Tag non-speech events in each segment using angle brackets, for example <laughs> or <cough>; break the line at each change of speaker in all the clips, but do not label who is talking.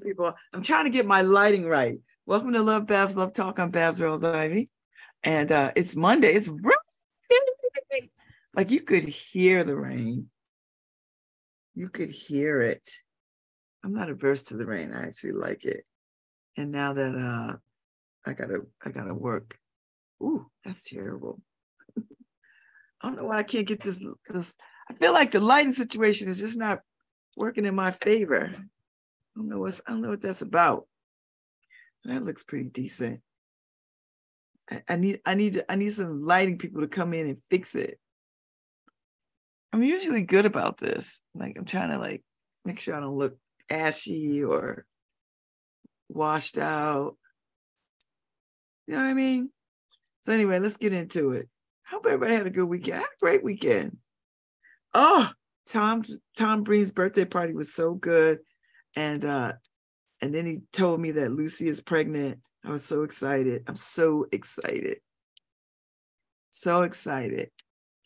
people. I'm trying to get my lighting right. Welcome to Love Babz Love Talk. I'm Babz Rawls-Ivy. And uh, it's Monday. It's raining. Like you could hear the rain. You could hear it. I'm not averse to the rain. I actually like it. And now that uh I gotta I gotta work. Ooh, that's terrible. <laughs> I don't know why I can't get this this I feel like the lighting situation is just not working in my favor. I don't know what's I don't know what that's about. That looks pretty decent. I, I need I need I need some lighting people to come in and fix it. I'm usually good about this. Like I'm trying to like make sure I don't look ashy or washed out. You know what I mean? So anyway, let's get into it. I Hope everybody had a good weekend. I had a great weekend. Oh, Tom Tom Breen's birthday party was so good. And uh and then he told me that Lucy is pregnant. I was so excited. I'm so excited. So excited.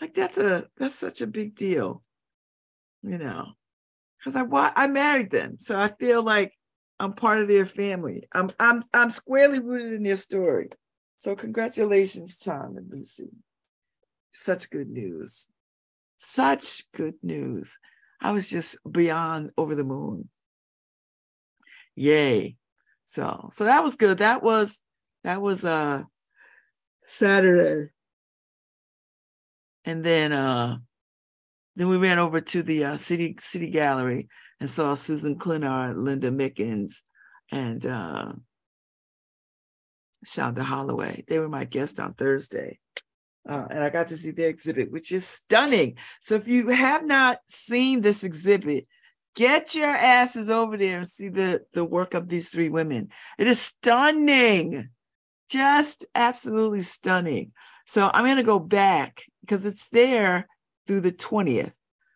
Like that's a that's such a big deal. You know. Cuz I I married them. So I feel like I'm part of their family. I'm I'm I'm squarely rooted in their story. So congratulations Tom and Lucy. Such good news such good news. I was just beyond over the moon. Yay. So so that was good. That was that was uh Saturday. And then uh then we ran over to the uh, city city gallery and saw Susan Clinard, Linda Mickens, and uh Shonda Holloway. They were my guests on Thursday. Uh, and I got to see their exhibit, which is stunning. So if you have not seen this exhibit, get your asses over there and see the, the work of these three women. It is stunning, just absolutely stunning. So I'm going to go back because it's there through the 20th.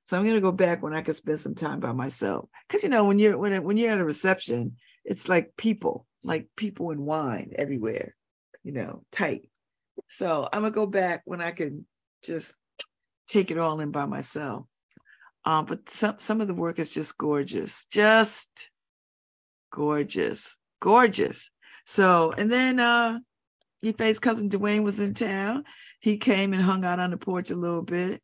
So I'm going to go back when I can spend some time by myself. Because you know, when you're when when you're at a reception, it's like people, like people and wine everywhere, you know, tight. So I'm gonna go back when I can just take it all in by myself. Um, but some some of the work is just gorgeous, just gorgeous, gorgeous. So and then uh Ife's cousin Dwayne was in town. He came and hung out on the porch a little bit.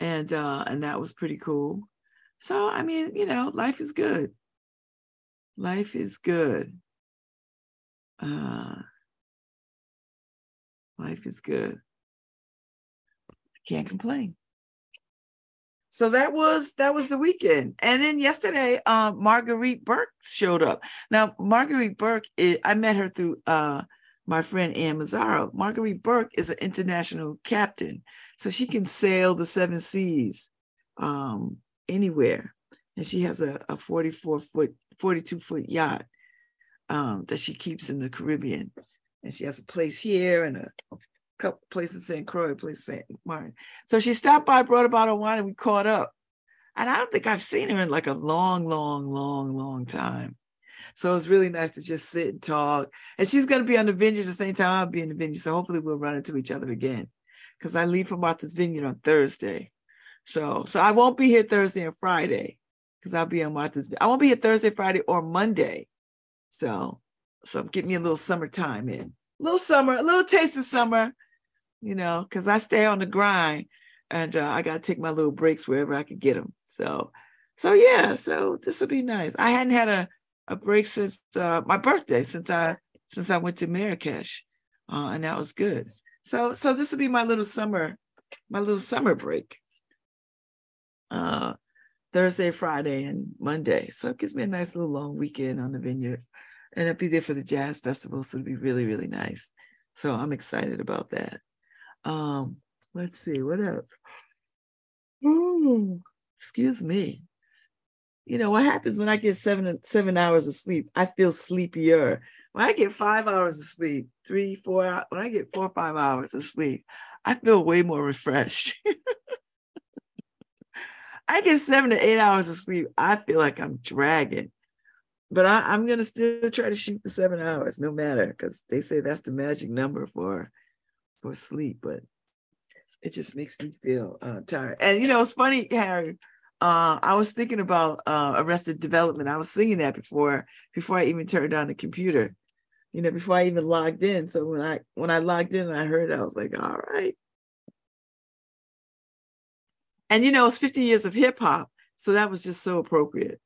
And uh and that was pretty cool. So I mean, you know, life is good. Life is good. Uh Life is good. I can't complain. So that was that was the weekend, and then yesterday, um, Marguerite Burke showed up. Now, Marguerite Burke, is, I met her through uh, my friend Ann Mazzaro. Marguerite Burke is an international captain, so she can sail the seven seas um, anywhere, and she has a, a 44 foot, 42 foot yacht um, that she keeps in the Caribbean and she has a place here and a couple places in St. Croix, place St. Martin. So she stopped by, brought a bottle of wine, and we caught up. And I don't think I've seen her in like a long, long, long, long time. So it's really nice to just sit and talk. And she's going to be on the vineyard at the same time I'll be in the vineyard. So hopefully we'll run into each other again because I leave for Martha's Vineyard on Thursday. So so I won't be here Thursday and Friday because I'll be on Martha's. I won't be here Thursday, Friday, or Monday. So so get me a little summertime in. A little summer, a little taste of summer, you know, because I stay on the grind and uh, I got to take my little breaks wherever I could get them. So, so yeah, so this will be nice. I hadn't had a, a break since uh, my birthday, since I since I went to Marrakesh, uh, and that was good. So, so this will be my little summer, my little summer break. Uh, Thursday, Friday, and Monday. So it gives me a nice little long weekend on the vineyard and I'll be there for the jazz festival. So it'll be really, really nice. So I'm excited about that. Um, let's see, what else? Ooh, excuse me. You know what happens when I get seven seven hours of sleep? I feel sleepier. When I get five hours of sleep, three, four, when I get four or five hours of sleep, I feel way more refreshed. <laughs> I get seven to eight hours of sleep. I feel like I'm dragging but I, am gonna still try to shoot for seven hours, no matter, because they say that's the magic number for for sleep. But it just makes me feel uh, tired. And you know, it's funny, Harry. uh, I was thinking about uh, Arrested Development. I was singing that before before I even turned on the computer, you know, before I even logged in. So when I when I logged in and I heard it, I was like, all right. And you know, it's 50 years of hip hop, so that was just so appropriate.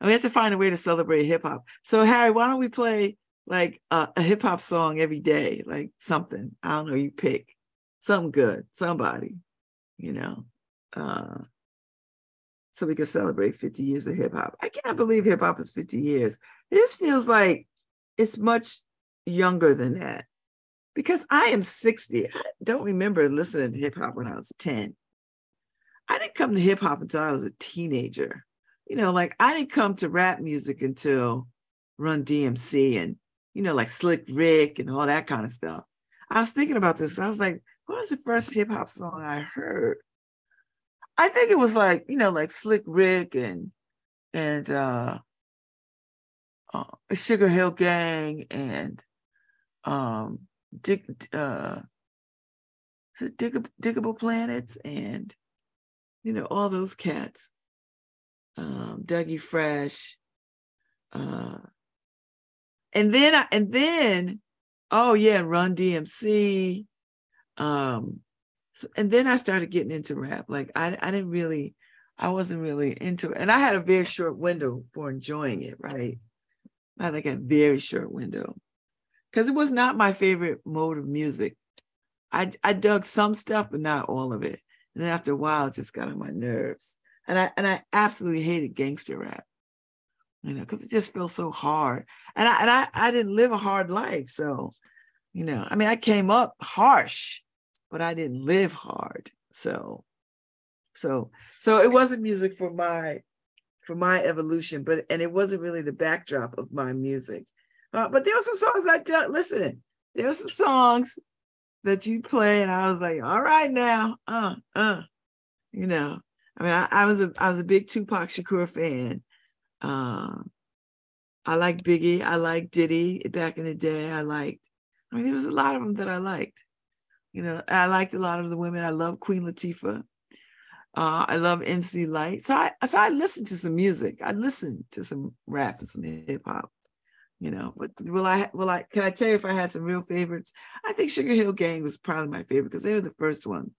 And we have to find a way to celebrate hip hop. So Harry, why don't we play like a, a hip hop song every day, like something? I don't know. You pick something good, somebody, you know uh, so we can celebrate 50 years of hip hop. I can't believe hip hop is 50 years. This feels like it's much younger than that because I am 60. I don't remember listening to hip hop when I was 10. I didn't come to hip hop until I was a teenager. You know, like I didn't come to rap music until Run DMC and, you know, like Slick Rick and all that kind of stuff. I was thinking about this. I was like, what was the first hip hop song I heard? I think it was like, you know, like Slick Rick and and uh, uh Sugar Hill Gang and um Dig uh Dig- Digable Planets and you know all those cats. Um Dougie Fresh. Uh and then I and then oh yeah, Run DMC. Um and then I started getting into rap. Like I, I didn't really, I wasn't really into it. And I had a very short window for enjoying it, right? I had like a very short window. Because it was not my favorite mode of music. I I dug some stuff, but not all of it. And then after a while, it just got on my nerves. And I and I absolutely hated gangster rap. You know, because it just feels so hard. And I and I, I didn't live a hard life. So, you know, I mean, I came up harsh but I didn't live hard. So, so, so it wasn't music for my, for my evolution, but, and it wasn't really the backdrop of my music. Uh, but there were some songs I did, listen, there were some songs that you play and I was like, all right now, uh, uh, you know, I mean, I, I was a, I was a big Tupac Shakur fan. Um, I liked Biggie. I liked Diddy back in the day. I liked, I mean, there was a lot of them that I liked. You know, I liked a lot of the women. I love Queen Latifah. Uh, I love MC Lyte. So I so I listened to some music. I listened to some rap and some hip hop. You know, but will I will I can I tell you if I had some real favorites? I think Sugar Hill Gang was probably my favorite because they were the first one.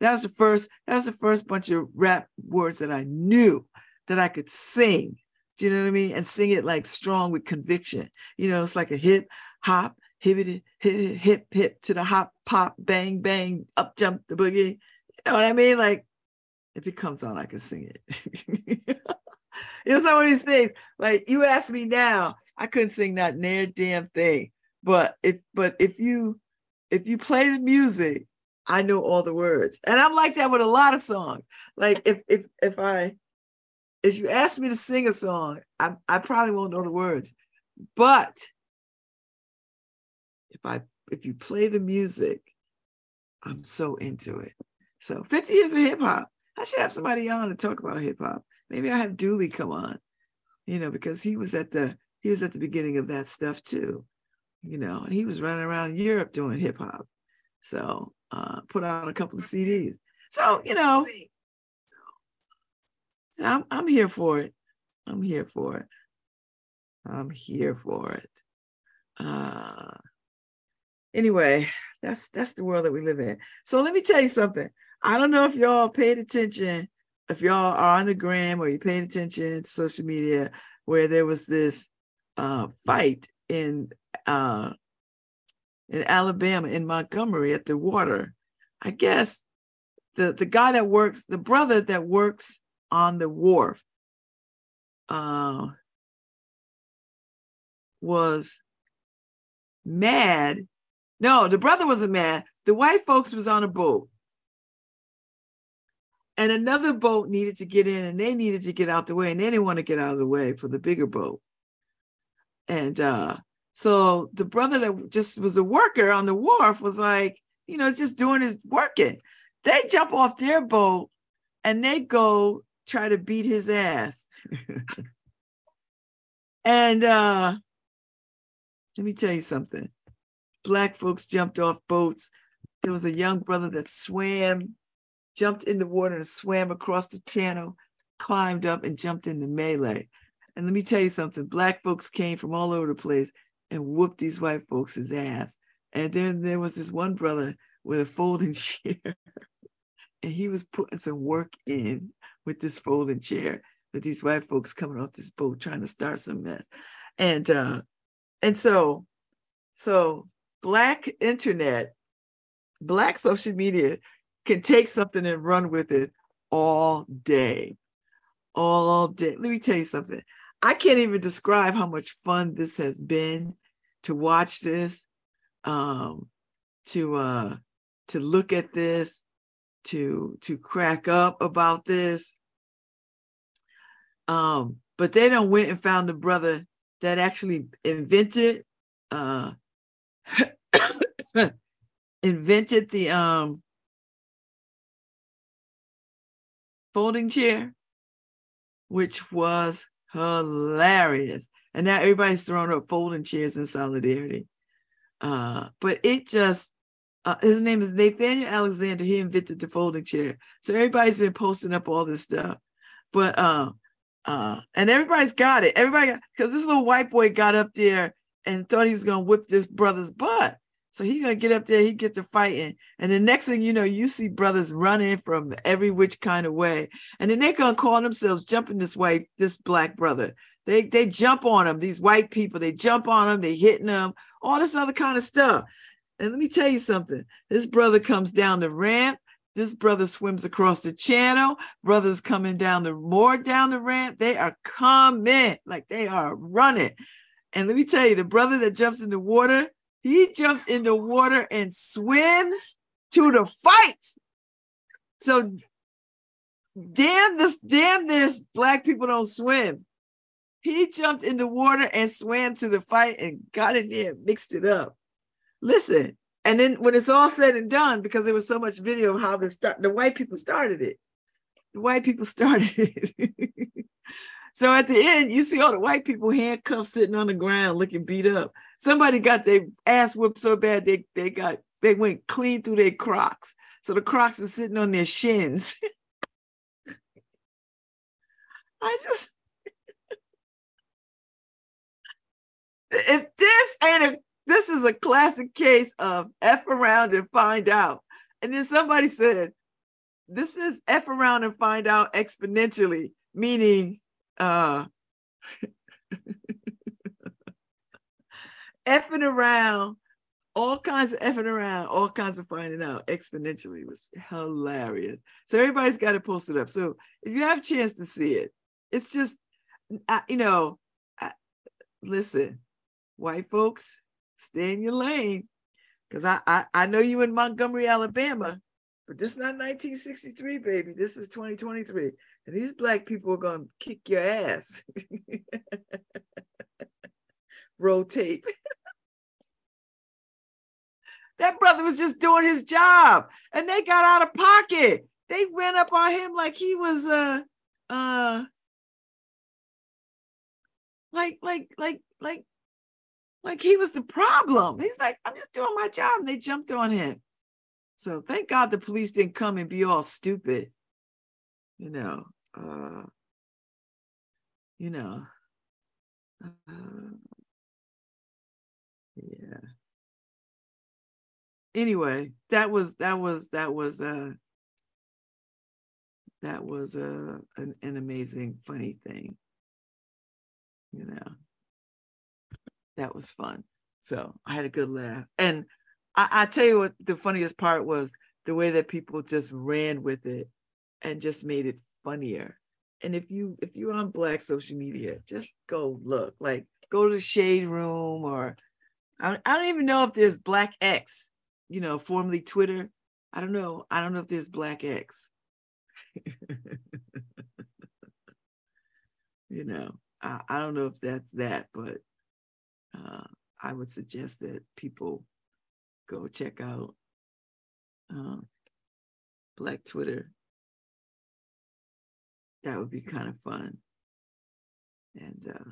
That was the first, that was the first bunch of rap words that I knew that I could sing. Do you know what I mean? And sing it like strong with conviction. You know, it's like a hip hop, hip, hip, hip, hip to the hop, pop, bang, bang, up jump the boogie. You know what I mean? Like, if it comes on, I can sing it. <laughs> you know, some of these things, like you ask me now, I couldn't sing that near damn thing. But if, but if you, if you play the music, I know all the words. And I'm like that with a lot of songs. Like if, if, if I, if you ask me to sing a song, I, I probably won't know the words. But if I if you play the music, I'm so into it. So 50 years of hip hop. I should have somebody on to talk about hip hop. Maybe I have Dooley come on, you know, because he was at the he was at the beginning of that stuff too, you know, and he was running around Europe doing hip hop. So uh, put out a couple of CDs. So you know, I'm I'm here for it. I'm here for it. I'm here for it. Uh, anyway, that's that's the world that we live in. So let me tell you something. I don't know if y'all paid attention, if y'all are on the gram or you paid attention to social media, where there was this uh, fight in uh, in Alabama, in Montgomery, at the water. I guess the the guy that works, the brother that works on the wharf, uh, was mad no, the brother wasn't mad. The white folks was on a boat. And another boat needed to get in and they needed to get out the way. And they didn't want to get out of the way for the bigger boat. And uh, so the brother that just was a worker on the wharf was like, you know, just doing his working. They jump off their boat and they go try to beat his ass. and uh, let me tell you something black folks jumped off boats. There was a young brother that swam. jumped in the water and swam across the channel, climbed up and jumped in the melee. And let me tell you something, black folks came from all over the place and whooped these white folks' ass. And then there was this one brother with a folding <laughs> chair, and he was putting some work in with this folding chair with these white folks coming off this boat trying to start some mess. And uh and so so black internet, black social media can take something and run with it all day. All day. Let me tell you something. I can't even describe how much fun this has been to watch this, um, to uh, to look at this, to to crack up about this. Um, but they don't went and found the brother that actually invented uh <coughs> invented the um folding chair, which was hilarious. And now everybody's throwing up folding chairs in solidarity. Uh, but it just, uh, his name is Nathaniel Alexander. He invented the folding chair. So everybody's been posting up all this stuff. But, uh, uh, and everybody's got it. Everybody, because this little white boy got up there and thought he was to whip this brother's butt. So he gonna get up there, he gets to fighting, and the next thing you know, you see brothers running from every which kind of way, and then they're gonna call themselves jumping this white, this black brother. They they jump on them, these white people, they jump on them, they hitting them, all this other kind of stuff. And let me tell you something: this brother comes down the ramp. This brother swims across the channel. Brothers coming down the more down the ramp. They are coming like they are running. And let me tell you, the brother that jumps in the water, he jumps in the water and swims to the fight. So damn this, damn this, black people don't swim. He jumped in the water and swam to the fight and got in there, mixed it up. Listen, and then when it's all said and done, because there was so much video of how the start, the white people started it. The white people <laughs> started it. so at the end, you see all the white people handcuffed sitting on the ground looking beat up. Somebody got their ass whipped so bad they they got they went clean through their Crocs. So the Crocs were sitting on their shins. <laughs> I just <laughs> if this ain't a this is a classic case of F around and find out. And then somebody said, this is F around and find out exponentially, meaning uh <laughs> effing around, all kinds of effing around, all kinds of finding out exponentially was hilarious. So everybody's got to post it up. So if you have a chance to see it, it's just, you know, listen, white folks, stay in your lane. Because I, I, I know you in Montgomery, Alabama, but this is not 1963, baby. This is 2023. And these black people are going to kick your ass. <laughs> Rotate. <laughs> that brother was just doing his job and they got out of pocket. They ran up on him like he was uh uh like like like like like he was the problem. He's like, I'm just doing my job. And they jumped on him. So thank God the police didn't come and be all stupid. You know, uh, you know, uh, yeah. Anyway, that was that was that was uh that was uh, an, an amazing funny thing. You know. That was fun. So I had a good laugh. And I, I tell you what the funniest part was the way that people just ran with it and just made it funnier. And if you if you're on black social media, just go look. Like go to the shade room or I, I don't even know if there's Black X, you know, formerly Twitter. I don't know. I don't know if there's Black X. <laughs> you know, I, I don't know if that's that, but uh, I would suggest that people go check out uh, Black Twitter. That would be kind of fun, and uh,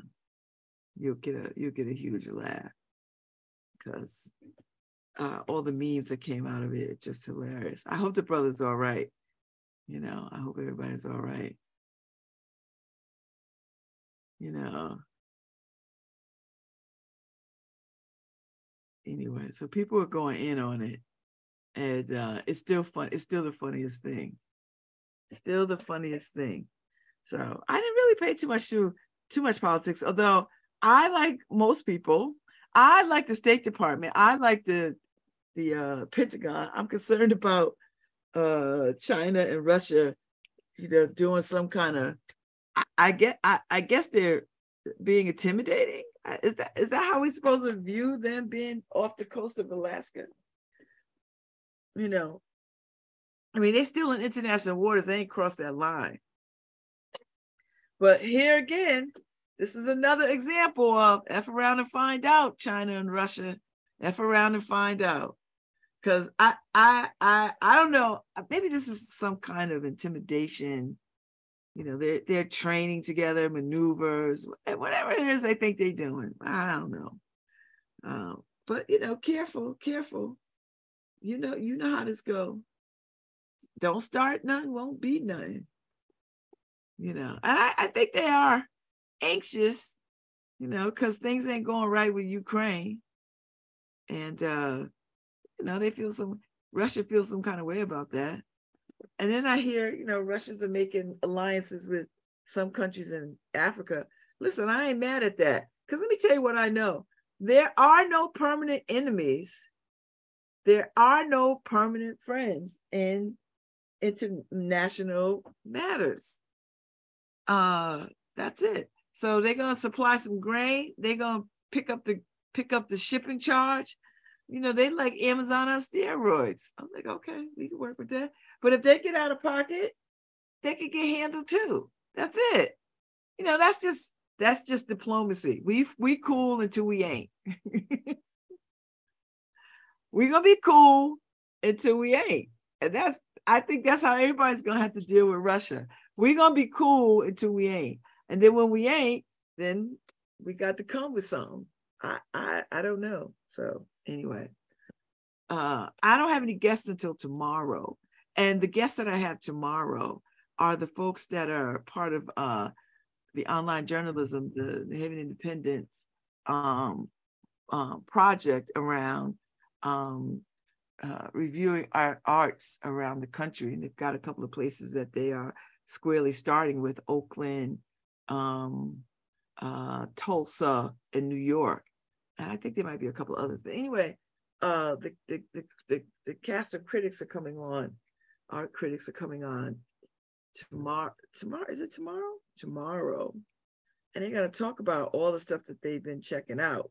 you'll get a you'll get a huge laugh because uh, all the memes that came out of it just hilarious. I hope the brother's all right. You know, I hope everybody's all right. You know. Anyway, so people are going in on it. And uh, it's still fun. It's still the funniest thing. Still the funniest thing. So I didn't really pay too much to too much politics, although I like most people. I like the State Department. I like the the uh, Pentagon. I'm concerned about uh, China and Russia, you know, doing some kind of. I, I get. I, I guess they're being intimidating. Uh, is that is that how we're supposed to view them being off the coast of Alaska? You know, I mean, they're still in international waters. They ain't crossed that line. But here again, this is another example of F around and find out, China and Russia. F around and find out. Cause I I I I don't know. Maybe this is some kind of intimidation. You know, they're they're training together, maneuvers, whatever it is they think they're doing. I don't know. Um, but you know, careful, careful. You know, you know how this go. Don't start none, won't be none you know, and I, I think they are anxious, you know, because things ain't going right with Ukraine. And, uh, you know, they feel some, Russia feels some kind of way about that. And then I hear, you know, Russians are making alliances with some countries in Africa. Listen, I ain't mad at that. Because let me tell you what I know. There are no permanent enemies, there are no permanent friends in international matters. Uh that's it. So they're to supply some grain. They're to pick up the pick up the shipping charge. You know they like amazon on steroids. I'm like okay we can work with that but if they get out of pocket they could get handled too that's it you know that's just that's just diplomacy we we cool until we ain't <laughs> we gonna be cool until we ain't and that's i think that's how everybody's gonna have to deal with russia we're gonna be cool until we ain't. And then when we ain't, then we got to come with something. I I I don't know. So anyway. Uh I don't have any guests until tomorrow. And the guests that I have tomorrow are the folks that are part of uh the online journalism, the, the Haven Independent um, um, project around um, uh, reviewing art, arts around the country. And they've got a couple of places that they are squarely starting with Oakland, um, uh, Tulsa, and New York. And I think there might be a couple others. But anyway, uh, the, the, the, the cast of critics are coming on. Art critics are coming on tomorrow. Tomorrow, is it tomorrow? Tomorrow. And they're going to talk about all the stuff that they've been checking out.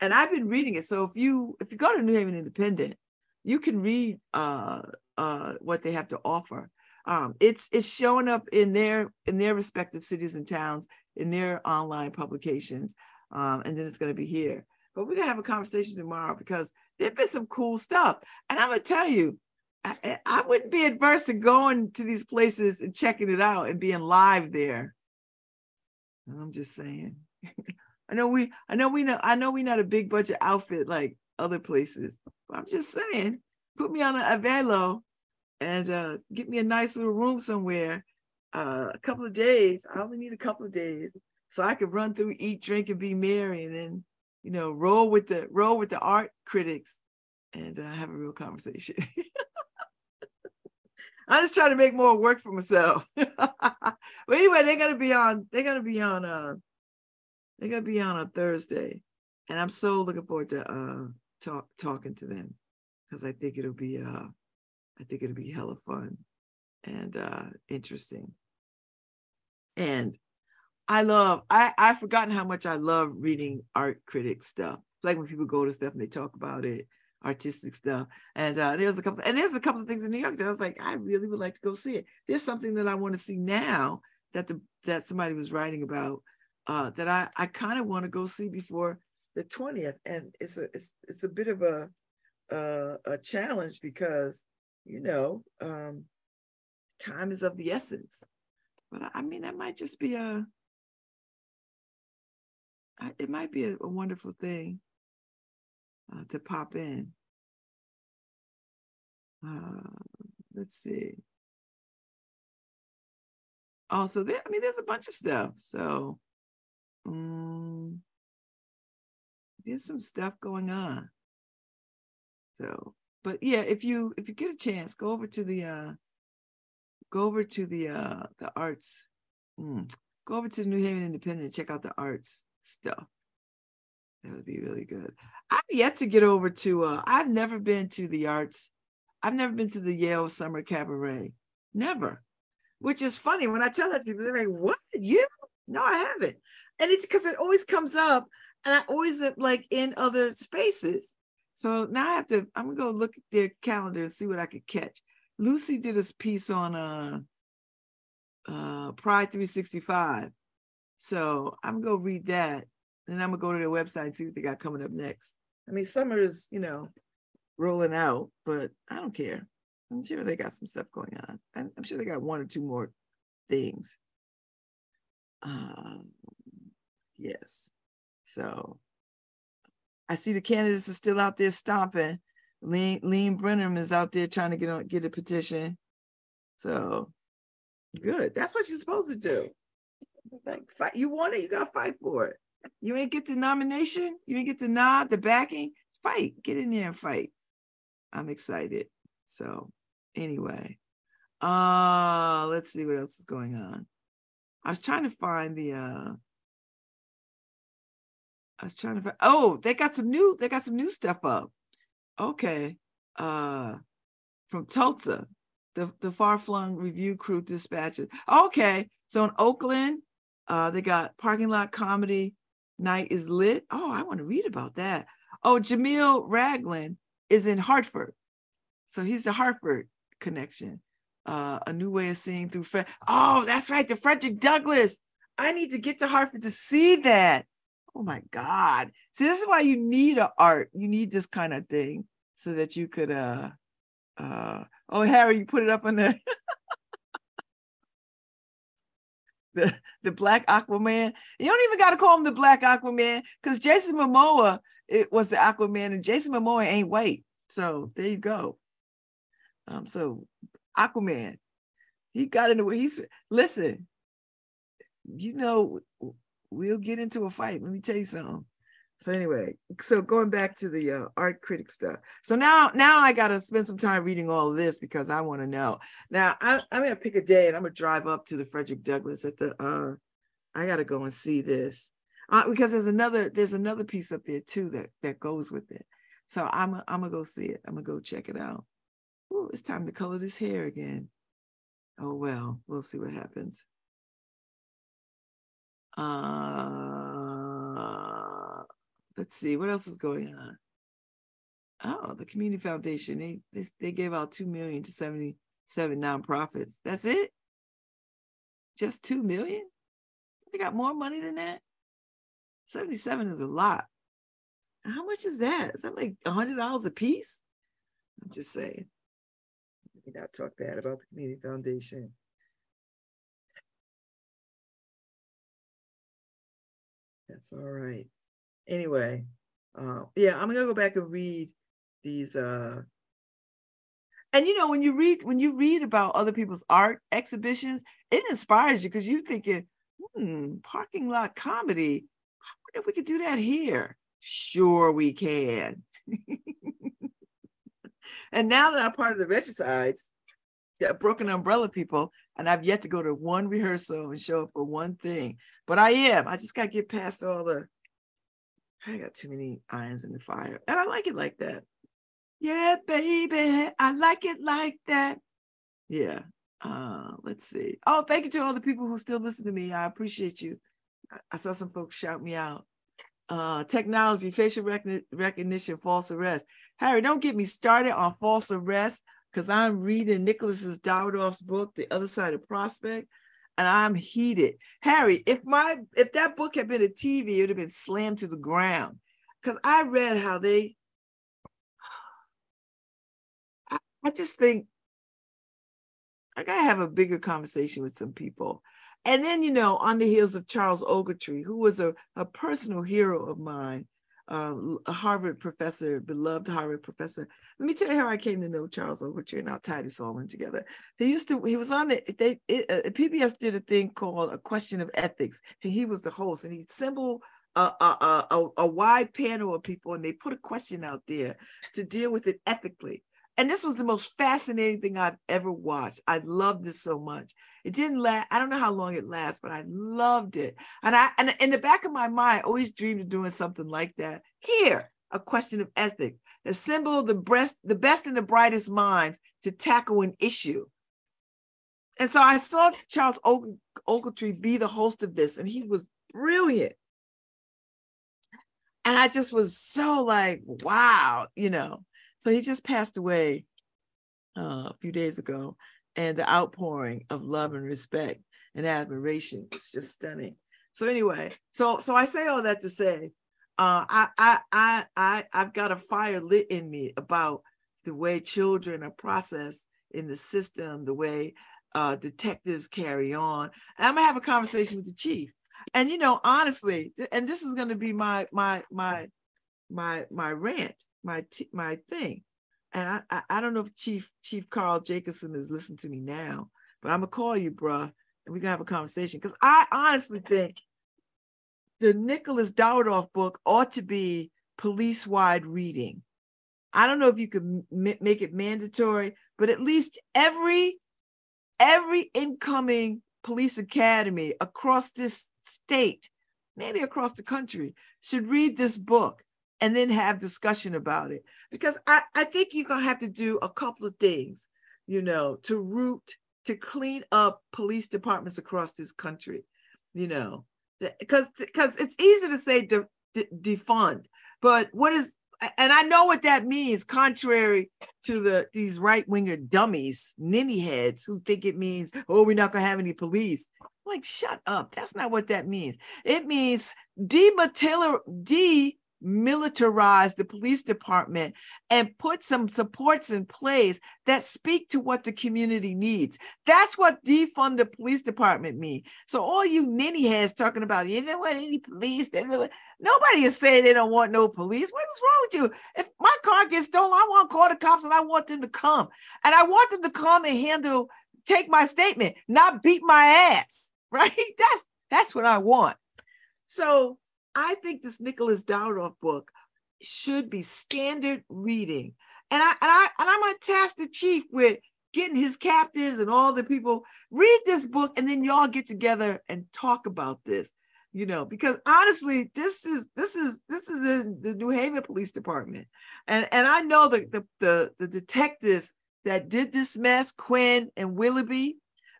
And I've been reading it. So if you if you go to New Haven Independent, you can read uh, uh, what they have to offer um, it's it's showing up in their in their respective cities and towns in their online publications um, and then it's going to be here but we're going to have a conversation tomorrow because there's been some cool stuff and i'm going to tell you I, I wouldn't be adverse to going to these places and checking it out and being live there i'm just saying <laughs> i know we i know we know i know we're not a big budget outfit like other places but i'm just saying put me on a Avelo and uh, get me a nice little room somewhere. Uh, a couple of days. I only need a couple of days, so I could run through, eat, drink, and be merry, and then you know roll with the roll with the art critics, and uh, have a real conversation. <laughs> I'm just trying to make more work for myself. <laughs> but anyway, they're gonna be on. They're gonna be on. Uh, they're gonna be on a Thursday, and I'm so looking forward to uh talk talking to them because I think it'll be uh I think it'll be hella fun and uh, interesting. And I love, I, I've forgotten how much I love reading art critic stuff. Like when people go to stuff and they talk about it, artistic stuff. And uh, there's a couple, and there's a couple of things in New York that I was like, I really would like to go see it. There's something that I want to see now that the that somebody was writing about uh, that I I kind of want to go see before the 20th. And it's a it's it's a bit of a uh, a challenge because you know, um, time is of the essence. But I mean, that might just be a, it might be a, a wonderful thing uh, to pop in. Uh, let's see. Also, there, I mean, there's a bunch of stuff. So um, there's some stuff going on. So, but yeah, if you if you get a chance, go over to the uh go over to the uh the arts. Mm, go over to the New Haven Independent check out the arts stuff. That would be really good. I've yet to get over to uh I've never been to the arts. I've never been to the Yale Summer Cabaret. Never. Which is funny. When I tell that to people, they're like, what? You? No, I haven't. And it's because it always comes up and I always like in other spaces. So now I have to, I'm gonna go look at their calendar and see what I could catch. Lucy did a piece on uh uh Pride 365. So I'm gonna go read that and I'm gonna go to their website and see what they got coming up next. I mean, summer is, you know, rolling out, but I don't care. I'm sure they got some stuff going on. I'm, I'm sure they got one or two more things. Um, yes. So I see the candidates are still out there stomping. Liam Liam Brennan is out there trying to get on get a petition. So good. That's what you're supposed to do. Like fight. You want it, you gotta fight for it. You ain't get the nomination, you ain't get the nod, the backing. Fight. Get in there and fight. I'm excited. So anyway. Uh let's see what else is going on. I was trying to find the uh I was trying to find oh, they got some new, they got some new stuff up. Okay. Uh from Tulsa, the, the far-flung review crew dispatches. Okay. So in Oakland, uh, they got parking lot comedy night is lit. Oh, I want to read about that. Oh, Jamil Ragland is in Hartford. So he's the Hartford connection. Uh, a new way of seeing through Fred. Oh, that's right, the Frederick Douglass. I need to get to Hartford to see that. Oh my God. See, this is why you need a art. You need this kind of thing so that you could uh uh oh Harry, you put it up on the <laughs> <laughs> the, the black Aquaman. You don't even gotta call him the black Aquaman because Jason Momoa it was the Aquaman, and Jason Momoa ain't white. So there you go. Um, so Aquaman, he got into he's listen, you know, we'll get into a fight. Let me tell you something. So anyway, so going back to the uh, art critic stuff. So now, now I got to spend some time reading all this because I want to know. Now I, I'm gonna pick a day and I'm gonna drive up to the Frederick Douglass at the. uh I got to go and see this uh, because there's another there's another piece up there too that that goes with it. So I'm I'm gonna go see it. I'm gonna go check it out. Ooh, it's time to color this hair again. Oh well, we'll see what happens. Uh, let's see what else is going on. Oh, the Community Foundation they they, they gave out two million to seventy seven nonprofits. That's it. Just two million. They got more money than that. Seventy seven is a lot. How much is that? Is that like a hundred dollars a piece? I'm just saying. Me not talk bad about the Community Foundation. That's all right. Anyway, uh, yeah, I'm gonna go back and read these. Uh, and you know, when you read when you read about other people's art exhibitions, it inspires you because you're thinking, hmm, parking lot comedy. I wonder if we could do that here. Sure, we can. <laughs> and now that I'm part of the Regicides, the Broken Umbrella people, and I've yet to go to one rehearsal and show up for one thing. But I am. I just got to get past all the. I got too many irons in the fire, and I like it like that. Yeah, baby, I like it like that. Yeah. Uh, let's see. Oh, thank you to all the people who still listen to me. I appreciate you. I, saw some folks shout me out. Uh, technology, facial rec- recognition, false arrest. Harry, don't get me started on false arrest because I'm reading Nicholas's Dawidoff's book, The Other Side of Prospect, and I'm heated. Harry, if my if that book had been a TV, it would have been slammed to the ground. Because I read how they I, I just think I gotta have a bigger conversation with some people. And then, you know, on the heels of Charles Ogletree, who was a, a personal hero of mine, uh, a Harvard professor, beloved Harvard professor. Let me tell you how I came to know Charles Ogletree, and I'll tie this all in together. He used to, he was on it. They it, uh, PBS did a thing called a question of ethics, and he was the host, and he assembled a, a, a, a wide panel of people, and they put a question out there to deal with it ethically. And this was the most fascinating thing I've ever watched. I loved this so much. It didn't last. I don't know how long it lasts, but I loved it. And I and in the back of my mind, I always dreamed of doing something like that. Here, a question of ethics. Assemble the best, the best and the brightest minds to tackle an issue. And so I saw Charles Ogletree be the host of this, and he was brilliant. And I just was so like, wow, you know. So he just passed away uh, a few days ago, and the outpouring of love and respect and admiration is just stunning. So anyway, so so I say all that to say, uh, I I I I I've got a fire lit in me about the way children are processed in the system, the way uh, detectives carry on. And I'm gonna have a conversation with the chief. And you know, honestly, and this is gonna be my my my my my rant my my thing. And I, I, don't know if Chief Chief Karl Jacobson is listening to me now, but I'm gonna call you, bruh, and we can have a conversation. Because I honestly think the Nicholas Dawidoff book ought to be police-wide reading. I don't know if you could m- make it mandatory, but at least every every incoming police academy across this state, maybe across the country, should read this book and then have discussion about it. Because I, I think you're gonna have to do a couple of things, you know, to root, to clean up police departments across this country, you know, because because it's easy to say de, de, defund, but what is and I know what that means, contrary to the these right winger dummies, ninny heads who think it means, oh, we're not gonna have any police. Like, shut up. That's not what that means. It means dematerial, de militarize the police department and put some supports in place that speak to what the community needs. That's what defund the police department mean. So all you ninny heads talking about, you don't want any police. Nobody is saying they don't want no police. What is wrong with you? If my car gets stolen, I want to call the cops and I want them to come. And I want them to come and handle, take my statement, not beat my ass. <laughs> Right? That's that's what I want. So I think this Nicholas Dawidoff book should be standard reading. And I and I and I'm gonna task the chief with getting his captains and all the people read this book, and then y'all get together and talk about this. You know, because honestly, this is this is this is the, the New Haven Police Department, and and I know the the the, the detectives that did this mess, Quinn and Willoughby,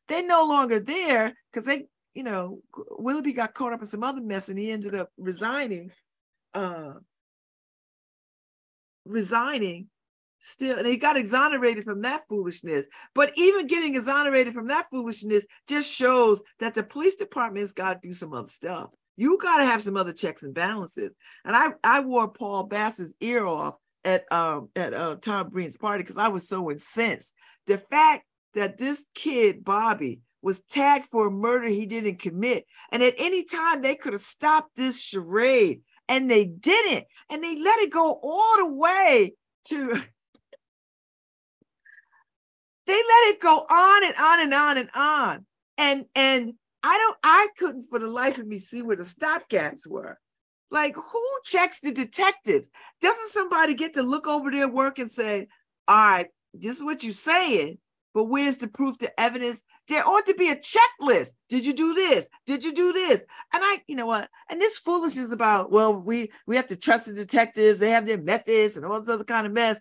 they're no longer there because they you know, Willoughby got caught up in some other mess and he ended up resigning, uh, resigning still, and he got exonerated from that foolishness. But even getting exonerated from that foolishness just shows that the police department's got to do some other stuff. You got to have some other checks and balances. And I, I wore Paul Bass's ear off at um at uh, Tom Breen's party because I was so incensed. The fact that this kid Bobby was tagged for a murder he didn't commit. And at any time, they could have stopped this charade, and they didn't. And they let it go all the way to. <laughs> They let it go on and on and on and on. And and I don't I couldn't for the life of me see where the stopgaps were. Like who checks the detectives? Doesn't somebody get to look over their work and say, all right, this is what you're saying, but where's the proof, the evidence? There ought to be a checklist. Did you do this? Did you do this? And I, you know what? And this foolishness about, well, we we have to trust the detectives. They have their methods and all this other kind of mess.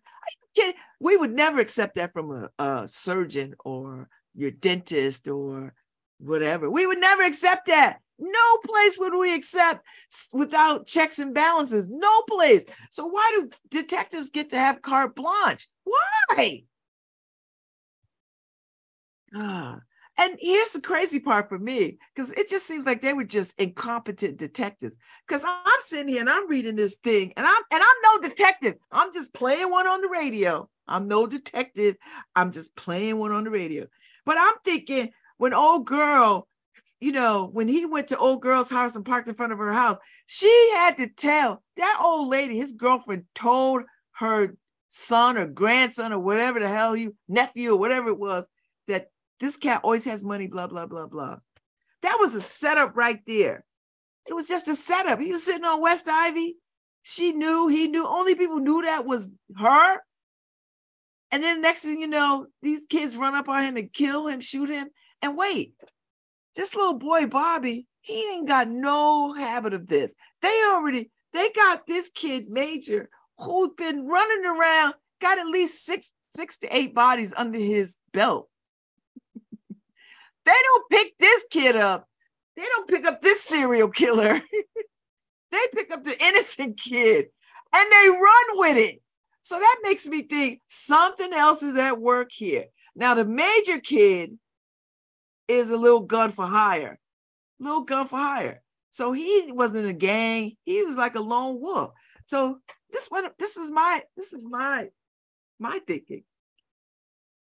We would never accept that from a, a surgeon or your dentist or whatever. We would never accept that. No place would we accept without checks and balances. No place. So why do detectives get to have carte blanche? Why? Ah. And here's the crazy part for me, because it just seems like they were just incompetent detectives. Because I'm sitting here and I'm reading this thing, and I'm and I'm no detective. I'm just playing one on the radio. I'm no detective. I'm just playing one on the radio. But I'm thinking when old girl, you know, when he went to old girl's house and parked in front of her house, she had to tell that old lady, his girlfriend told her son or grandson or whatever the hell you nephew or whatever it was this cat always has money, blah, blah, blah, blah. That was a setup right there. It was just a setup. He was sitting on West Ivy. She knew, he knew, only people knew that was her. And then the next thing you know, these kids run up on him and kill him, shoot him. And wait, this little boy, Bobby, he ain't got no habit of this. They already, they got this kid major who's been running around, got at least six, six to eight bodies under his belt. They don't pick this kid up. They don't pick up this serial killer. <laughs> they pick up the innocent kid and they run with it. So that makes me think something else is at work here. Now, the major kid is a little gun for hire, little gun for hire. So he wasn't a gang. He was like a lone wolf. So this one, this is my, this is my, my thinking.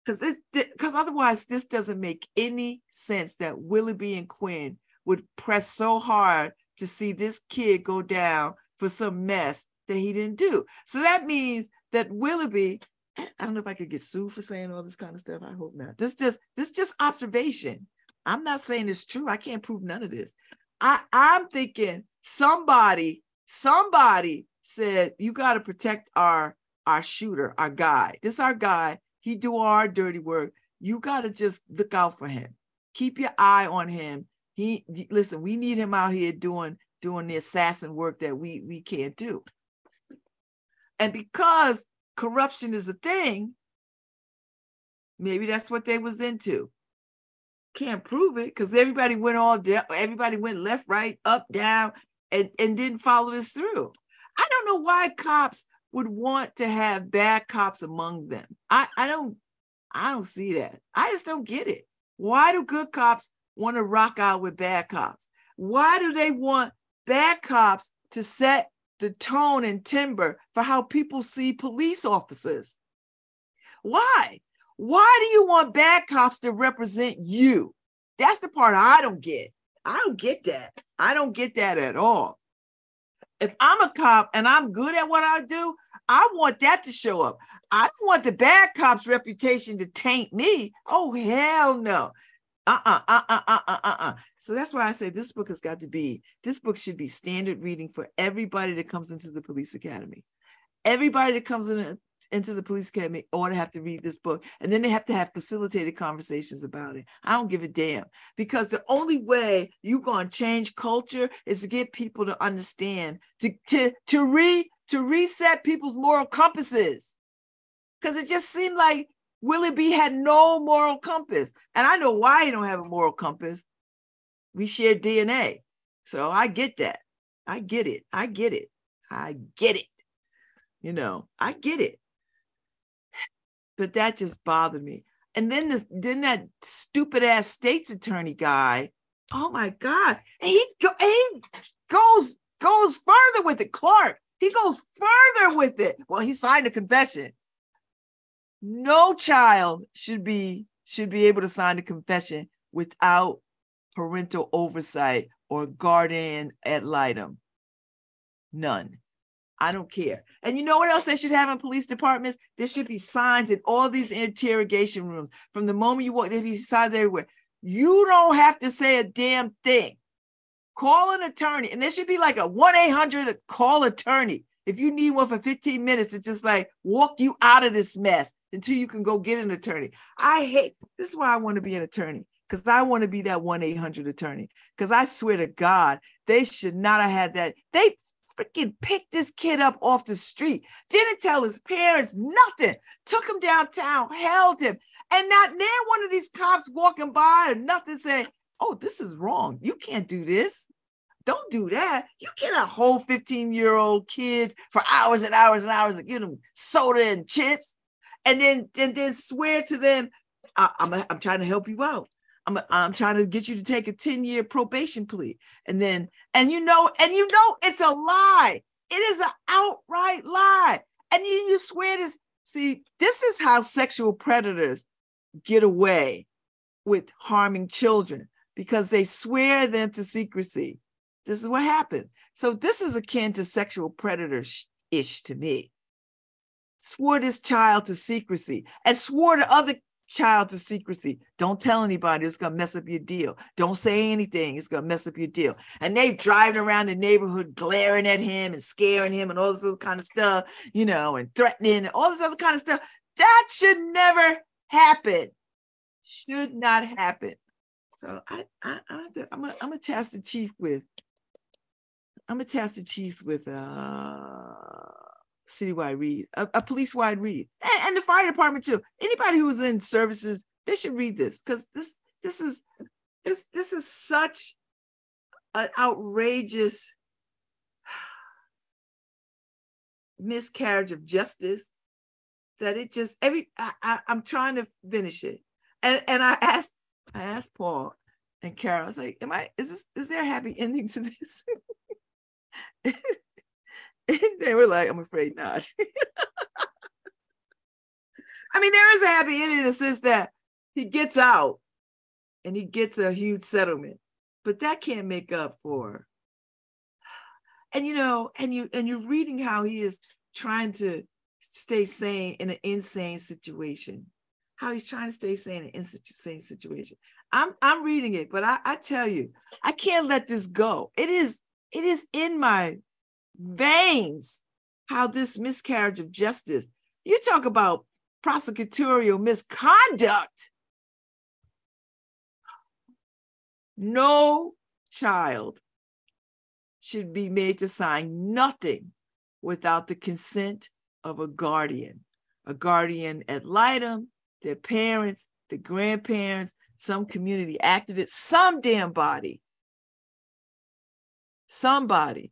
Because this, because otherwise, this doesn't make any sense that Willoughby and Quinn would press so hard to see this kid go down for some mess that he didn't do. So that means that Willoughby, <clears throat> I don't know if I could get sued for saying all this kind of stuff. I hope not. This just this just observation. I'm not saying it's true. I can't prove none of this. I, I'm thinking somebody, somebody said, you got to protect our our shooter, our guy. This our guy. He do our dirty work. You got to just look out for him. Keep your eye on him. He listen, we need him out here doing doing the assassin work that we we can't do. And because corruption is a thing, maybe that's what they was into. Can't prove it because everybody went all down, everybody went left, right, up, down, and, and didn't follow this through. I don't know why cops would want to have bad cops among them. I, I don't I don't see that. I just don't get it. Why do good cops want to rock out with bad cops? Why do they want bad cops to set the tone and timber for how people see police officers? Why? Why do you want bad cops to represent you? That's the part I don't get. I don't get that. I don't get that at all. If I'm a cop and I'm good at what I do, I want that to show up. I don't want the bad cop's reputation to taint me. Oh, hell no. Uh-uh, uh-uh, uh-uh, uh-uh. So that's why I say this book has got to be, this book should be standard reading for everybody that comes into the police academy. Everybody that comes in, into the police academy ought to have to read this book. And then they have to have facilitated conversations about it. I don't give a damn because the only way you're going to change culture is to get people to understand, to, to, to, re, to reset people's moral compasses. Because it just seemed like Willoughby had no moral compass. And I know why he don't have a moral compass. We share DNA. So I get that. I get it. I get it. I get it. You know, I get it but that just bothered me. And then this, then that stupid ass state's attorney guy. Oh my God! And he go, he goes goes further with it. Clark, he goes further with it. Well, he signed a confession. No child should be should be able to sign a confession without parental oversight or guardian ad litem. None. I don't care. And you know what else they should have in police departments? There should be signs in all these interrogation rooms. From the moment you walk, there be signs everywhere. You don't have to say a damn thing. Call an attorney, and there should be like a 1 800 call attorney. If you need one for 15 minutes to just like walk you out of this mess until you can go get an attorney. I hate this is why I want to be an attorney because I want to be that 1 800 attorney. Because I swear to God, they should not have had that. They freaking picked this kid up off the street, didn't tell his parents nothing, took him downtown, held him, and not near one of these cops walking by and nothing saying, Oh, this is wrong. You can't do this. Don't do that. You cannot hold 15 year old kids for hours and hours and hours and give them soda and chips and then, and then swear to them, I, I'm, I'm trying to help you out. I'm, I'm trying to get you to take a 10 year probation plea. And then, and you know, and you know, it's a lie. It is an outright lie. And you, you swear this. See, this is how sexual predators get away with harming children. Because they swear them to secrecy. This is what happens. So this is akin to sexual predator ish to me. Swore this child to secrecy and swore to other child to secrecy. Don't tell anybody. It's gonna mess up your deal. Don't say anything. It's gonna mess up your deal. And they driving around the neighborhood, glaring at him and scaring him and all this other kind of stuff, you know, and threatening and all this other kind of stuff. That should never happen. Should not happen. So I, I, I I'm gonna, I'm gonna task the chief with. I'm gonna task the chief with uh citywide read, a, a police wide read, and, and, the fire department too. Anybody who's in services, they should read this because this this is this this is such an outrageous miscarriage of justice that it just every I, I, I'm trying to finish it, and and I asked I asked Paul and Carol, I was like, "Am I? Is this? Is there a happy ending to this?" <laughs> and they were like, "I'm afraid not." <laughs> I mean, there is a happy ending in the sense that he gets out and he gets a huge settlement, but that can't make up for. And you know, and you and you're reading how he is trying to stay sane in an insane situation how he's trying to stay sane in such a sane situation. I'm I'm reading it, but I, I tell you, I can't let this go. It is it is in my veins how this miscarriage of justice. You talk about prosecutorial misconduct. No child should be made to sign nothing without the consent of a guardian, a guardian ad litem, their parents, the grandparents, some community activists, some damn body. Somebody.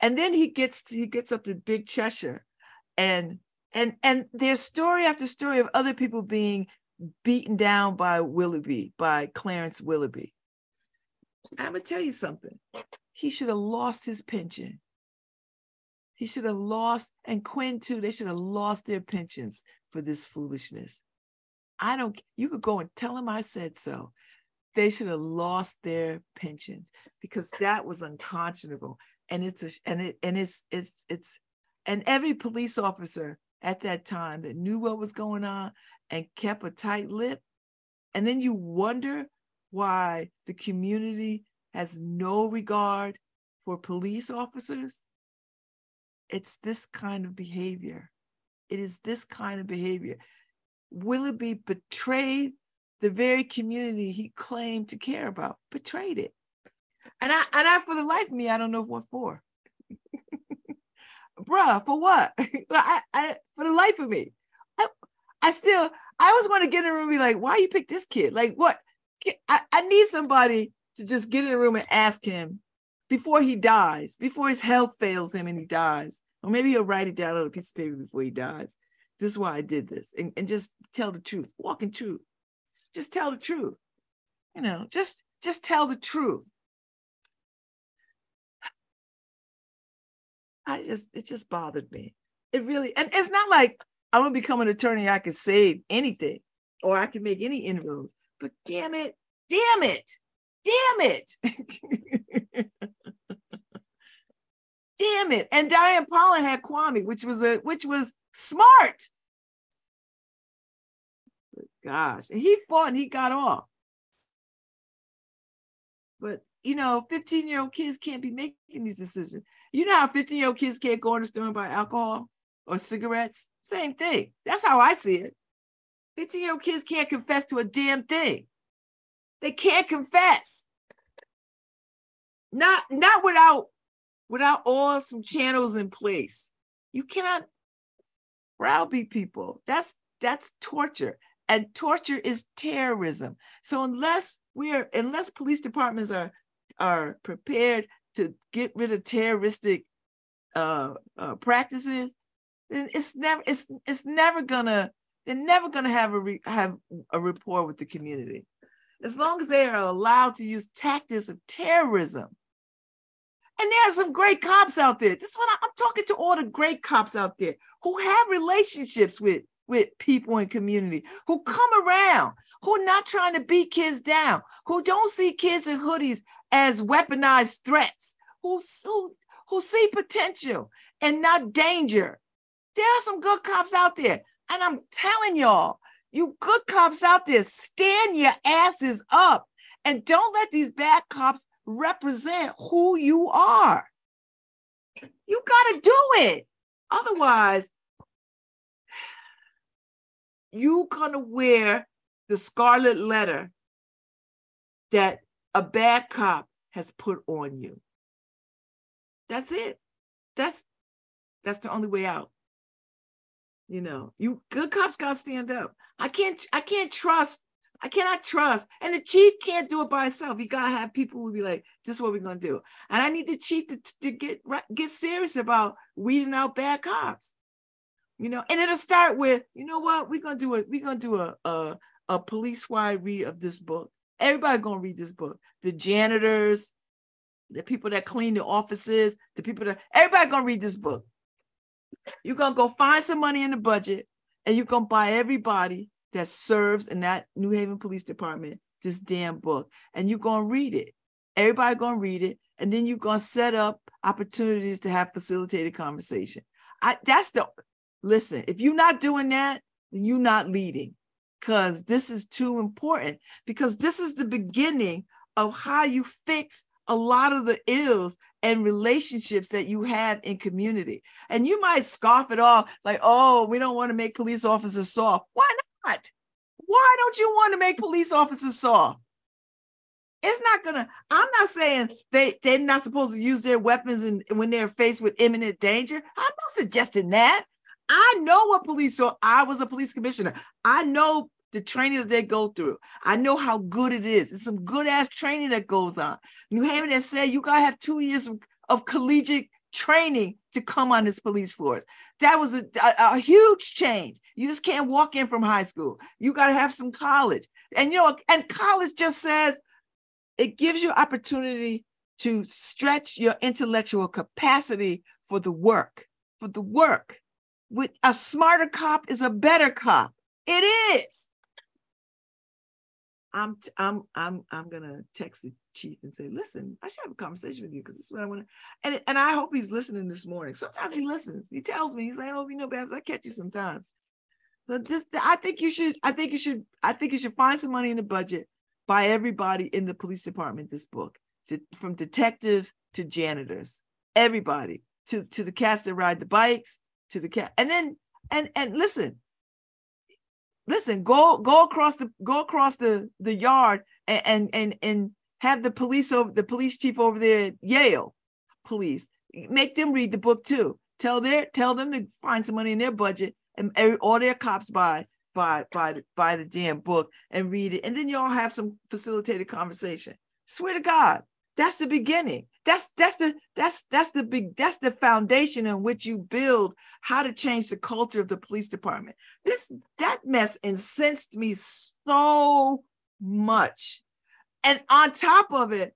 And then he gets he gets up to Big Cheshire and and and there's story after story of other people being beaten down by Willoughby, by Clarence Willoughby. I'm gonna tell you something. He should have lost his pension. He should have lost, and Quinn too, they should have lost their pensions for this foolishness. I don't, you could go and tell them I said so. They should have lost their pensions because that was unconscionable. And it's, a, and it, and it's, it's, it's, and every police officer at that time that knew what was going on and kept a tight lip. And then you wonder why the community has no regard for police officers. It's this kind of behavior. It is this kind of behavior. Willoughby betrayed the very community he claimed to care about, betrayed it. And I, and I, for the life of me, I don't know what for. <laughs> Bruh, for what? <laughs> I, I, for the life of me, I, I still, I was going to get in a room and be like, why you pick this kid? Like, what? I, I need somebody to just get in a room and ask him before he dies, before his health fails him and he dies. Or maybe he'll write it down on a piece of paper before he dies. This is why I did this. And, and just tell the truth. Walk in truth. Just tell the truth. You know, just just tell the truth. I just it just bothered me. It really and it's not like I'm gonna become an attorney. I can save anything or I can make any inroads. But damn it, damn it, damn it. <laughs> damn it. And Diane Polan had Kwame, which was a which was smart gosh. And he fought and he got off. But you know, 15 year old kids can't be making these decisions. You know how 15 year old kids can't go in the store and buy alcohol or cigarettes? Same thing. That's how I see it. 15 year old kids can't confess to a damn thing. They can't confess. Not, not without without all some channels in place. You cannot browbeat people. That's that's torture and torture is terrorism. So unless we are, unless police departments are are prepared to get rid of terroristic uh, uh, practices, then it's never it's it's never gonna they're never gonna have a re, have a rapport with the community, as long as they are allowed to use tactics of terrorism. And there are some great cops out there. This is what I'm talking to all the great cops out there who have relationships with with people in community who come around, who are not trying to beat kids down, who don't see kids in hoodies as weaponized threats, who, who, who see potential and not danger. There are some good cops out there. And I'm telling y'all, you good cops out there, stand your asses up and don't let these bad cops represent who you are. You got to do it. Otherwise, you gonna wear the scarlet letter that a bad cop has put on you. That's it. That's that's the only way out. You know, you good cops gotta stand up. I can't I can't trust, I cannot trust. And the chief can't do it by himself. You gotta have people who be like, this is what we're gonna do. And I need the chief to, to get get serious about weeding out bad cops you know, and it'll start with, you know what, we're gonna do it, we're gonna do a a, a police wide read of this book. Everybody gonna read this book. The janitors, the people that clean the offices, the people that everybody gonna read this book. You're gonna go find some money in the budget and you're gonna buy everybody that serves in that New Haven Police Department this damn book, and you're gonna read it. Everybody gonna read it, and then you're gonna set up opportunities to have facilitated conversation. I that's the Listen, if you're not doing that, then you're not leading because this is too important because this is the beginning of how you fix a lot of the ills and relationships that you have in community. And you might scoff it off like, oh, we don't want to make police officers soft. Why not? Why don't you want to make police officers soft? It's not gonna, I'm not saying they, they're not supposed to use their weapons and when they're faced with imminent danger. I'm not suggesting that. I know what police so I was a police commissioner. I know the training that they go through. I know how good it is. It's some good ass training that goes on. New Haven has said you gotta have two years of, of collegiate training to come on this police force. That was a, a, a, huge change. You just can't walk in from high school. You got to have some college. And you know, and college just says it gives you opportunity to stretch your intellectual capacity for the work, for the work with a smarter cop is a better cop. It is. I'm I'm I'm I'm gonna text the chief and say, listen, I should have a conversation with you because this is what I want to. And and I hope he's listening this morning. Sometimes he listens. He tells me he's like, oh, you know, Babz, I catch you sometimes. But this, I think you should. I think you should. I think you should find some money in the budget. Buy everybody in the police department this book, to, from detectives to janitors, everybody to to the cats that ride the bikes, to the cat. And then and and listen, listen, go go across the go across the the yard and and and, and have the police over the police chief over there at Yale police make them read the book too. Tell their tell them to find some money in their budget and all their cops buy buy buy buy the damn book and read it, and then y'all have some facilitated conversation. Swear to God, that's the beginning. That's that's the that's that's the big that's the foundation in which you build how to change the culture of the police department. This that mess incensed me so much. And on top of it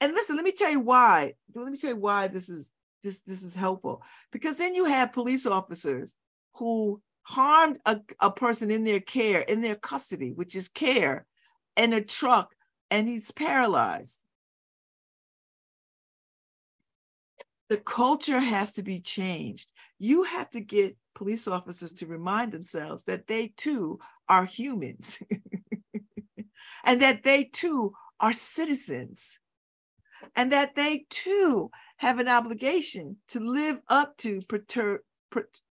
and listen let me tell you why let me tell you why this is this this is helpful. Because then you have police officers who harmed a, a person in their care in their custody which is care in a truck and he's paralyzed the culture has to be changed. You have to get police officers to remind themselves that they too are humans <laughs> and that they too are citizens and that they too have an obligation to live up to pertur-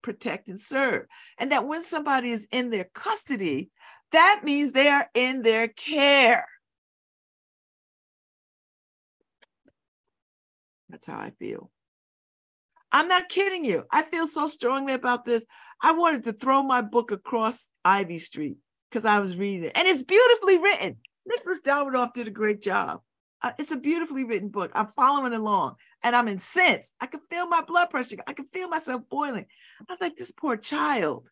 protect and serve. And that when somebody is in their custody, that means they are in their care. That's how I feel. I'm not kidding you. I feel so strongly about this. I wanted to throw my book across Ivy Street because I was reading it. And it's beautifully written. Nicholas Dawidoff did a great job. Uh, it's a beautifully written book. I'm following along and I'm incensed. I can feel my blood pressure. I can feel myself boiling. I was like, this poor child.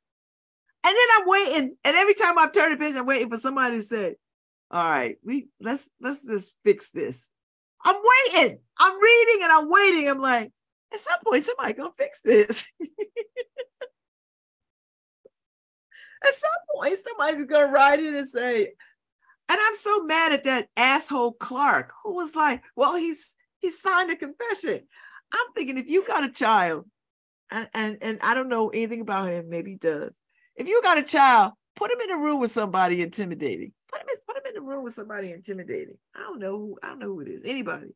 And then I'm waiting. And every time I turn the page, I'm waiting for somebody to say, all right, we let's let's just fix this. I'm waiting. I'm reading and I'm waiting. I'm like, at some point somebody gonna fix this <laughs> At some point, somebody's gonna write in and say, and I'm so mad at that asshole Clark who was like, well, he's he signed a confession. I'm thinking if you got a child, and and, and I don't know anything about him, maybe he does. If you got a child, put him in a room with somebody intimidating. Put him in, put him in a room with somebody intimidating. I don't know who, I don't know who it is. Anybody.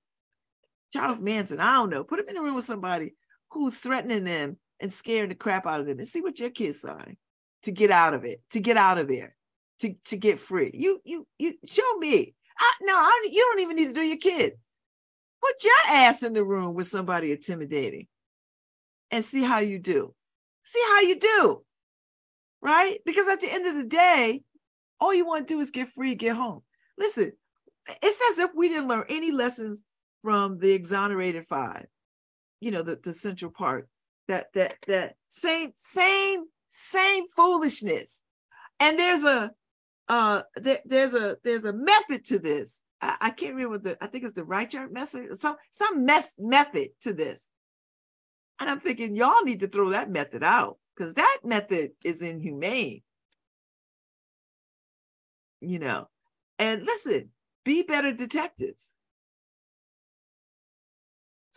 Charles Manson, I don't know. Put him in a room with somebody who's threatening them and scaring the crap out of them and see what your kids sign to get out of it, to get out of there, to, to get free. You you you show me. I, no, I, you don't even need to do your kid. Put your ass in the room with somebody intimidating and see how you do. See how you do. Right? Because at the end of the day, all you want to do is get free, get home. Listen, it's as if we didn't learn any lessons from the exonerated five, you know, the, the Central Park. That that that same, same, same foolishness. And there's a uh there, there's a there's a method to this. I, I can't remember the I think it's the Reichert method, some some mess method to this. And I'm thinking, y'all need to throw that method out because that method is inhumane. You know, and listen, be better detectives.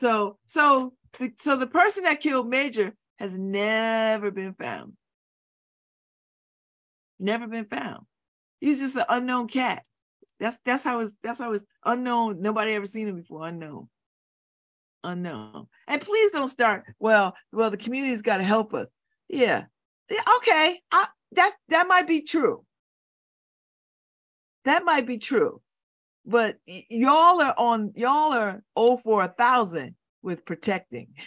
So, so, so the person that killed Major has never been found. Never been found. He's just an unknown cat. That's that's how it's that's how it's unknown. Nobody ever seen him before. Unknown. Unknown. And please don't start. Well, well, the community's got to help us. Yeah. yeah okay. I, that that might be true. That might be true. But y'all are on y'all are oh for a thousand with protecting. <laughs>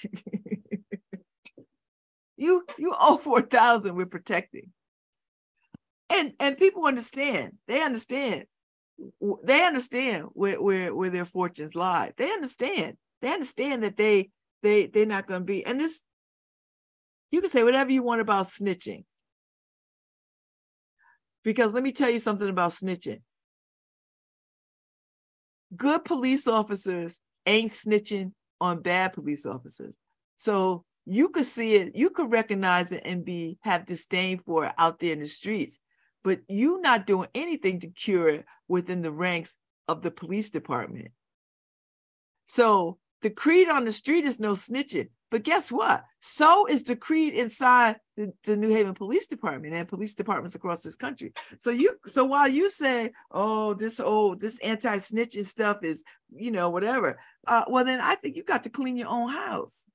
you you owe for a thousand with protecting. And and people understand. They understand. They understand where where where their fortunes lie. They understand. They understand that they they they're not going to be. And this you can say whatever you want about snitching. Because let me tell you something about snitching. Good police officers ain't snitching on bad police officers. So you could see it, you could recognize it and be have disdain for it out there in the streets, but you not doing anything to cure it within the ranks of the police department. So the creed on the street is no snitching. But guess what? So is the creed inside the, the New Haven Police Department and police departments across this country. So you so while you say, oh, this oh, this anti-snitching stuff is, you know, whatever, uh, well, then I think you got to clean your own house.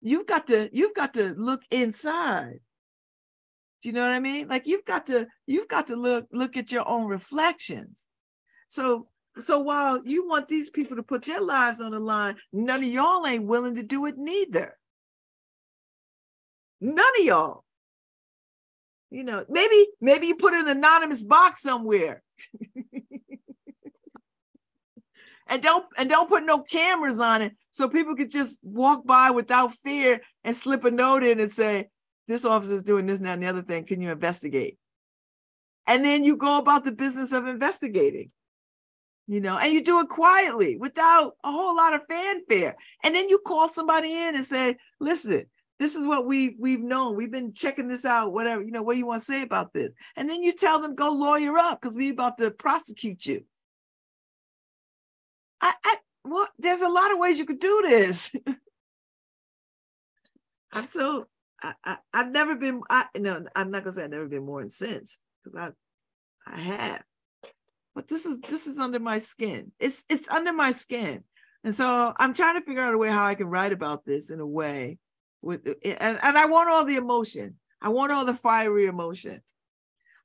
You've got to, you've got to look inside. Do you know what I mean? Like you've got to, you've got to look, look at your own reflections. So so while you want these people to put their lives on the line, none of y'all ain't willing to do it neither. None of y'all. You know, maybe maybe you put an anonymous box somewhere. <laughs> and don't and don't put no cameras on it so people could just walk by without fear and slip a note in and say, this officer is doing this, that, and the other thing. Can you investigate? And then you go about the business of investigating you know, and you do it quietly without a whole lot of fanfare. And then you call somebody in and say, listen, this is what we we've known. We've been checking this out, whatever, you know, what do you want to say about this? And then you tell them, go lawyer up because we're about to prosecute you. I, I well, there's a lot of ways you could do this. <laughs> I'm so I, I have never been I no, I'm not gonna say I've never been more incensed because I I have but this is this is under my skin. It's it's under my skin. And so I'm trying to figure out a way how I can write about this in a way with and, and I want all the emotion. I want all the fiery emotion.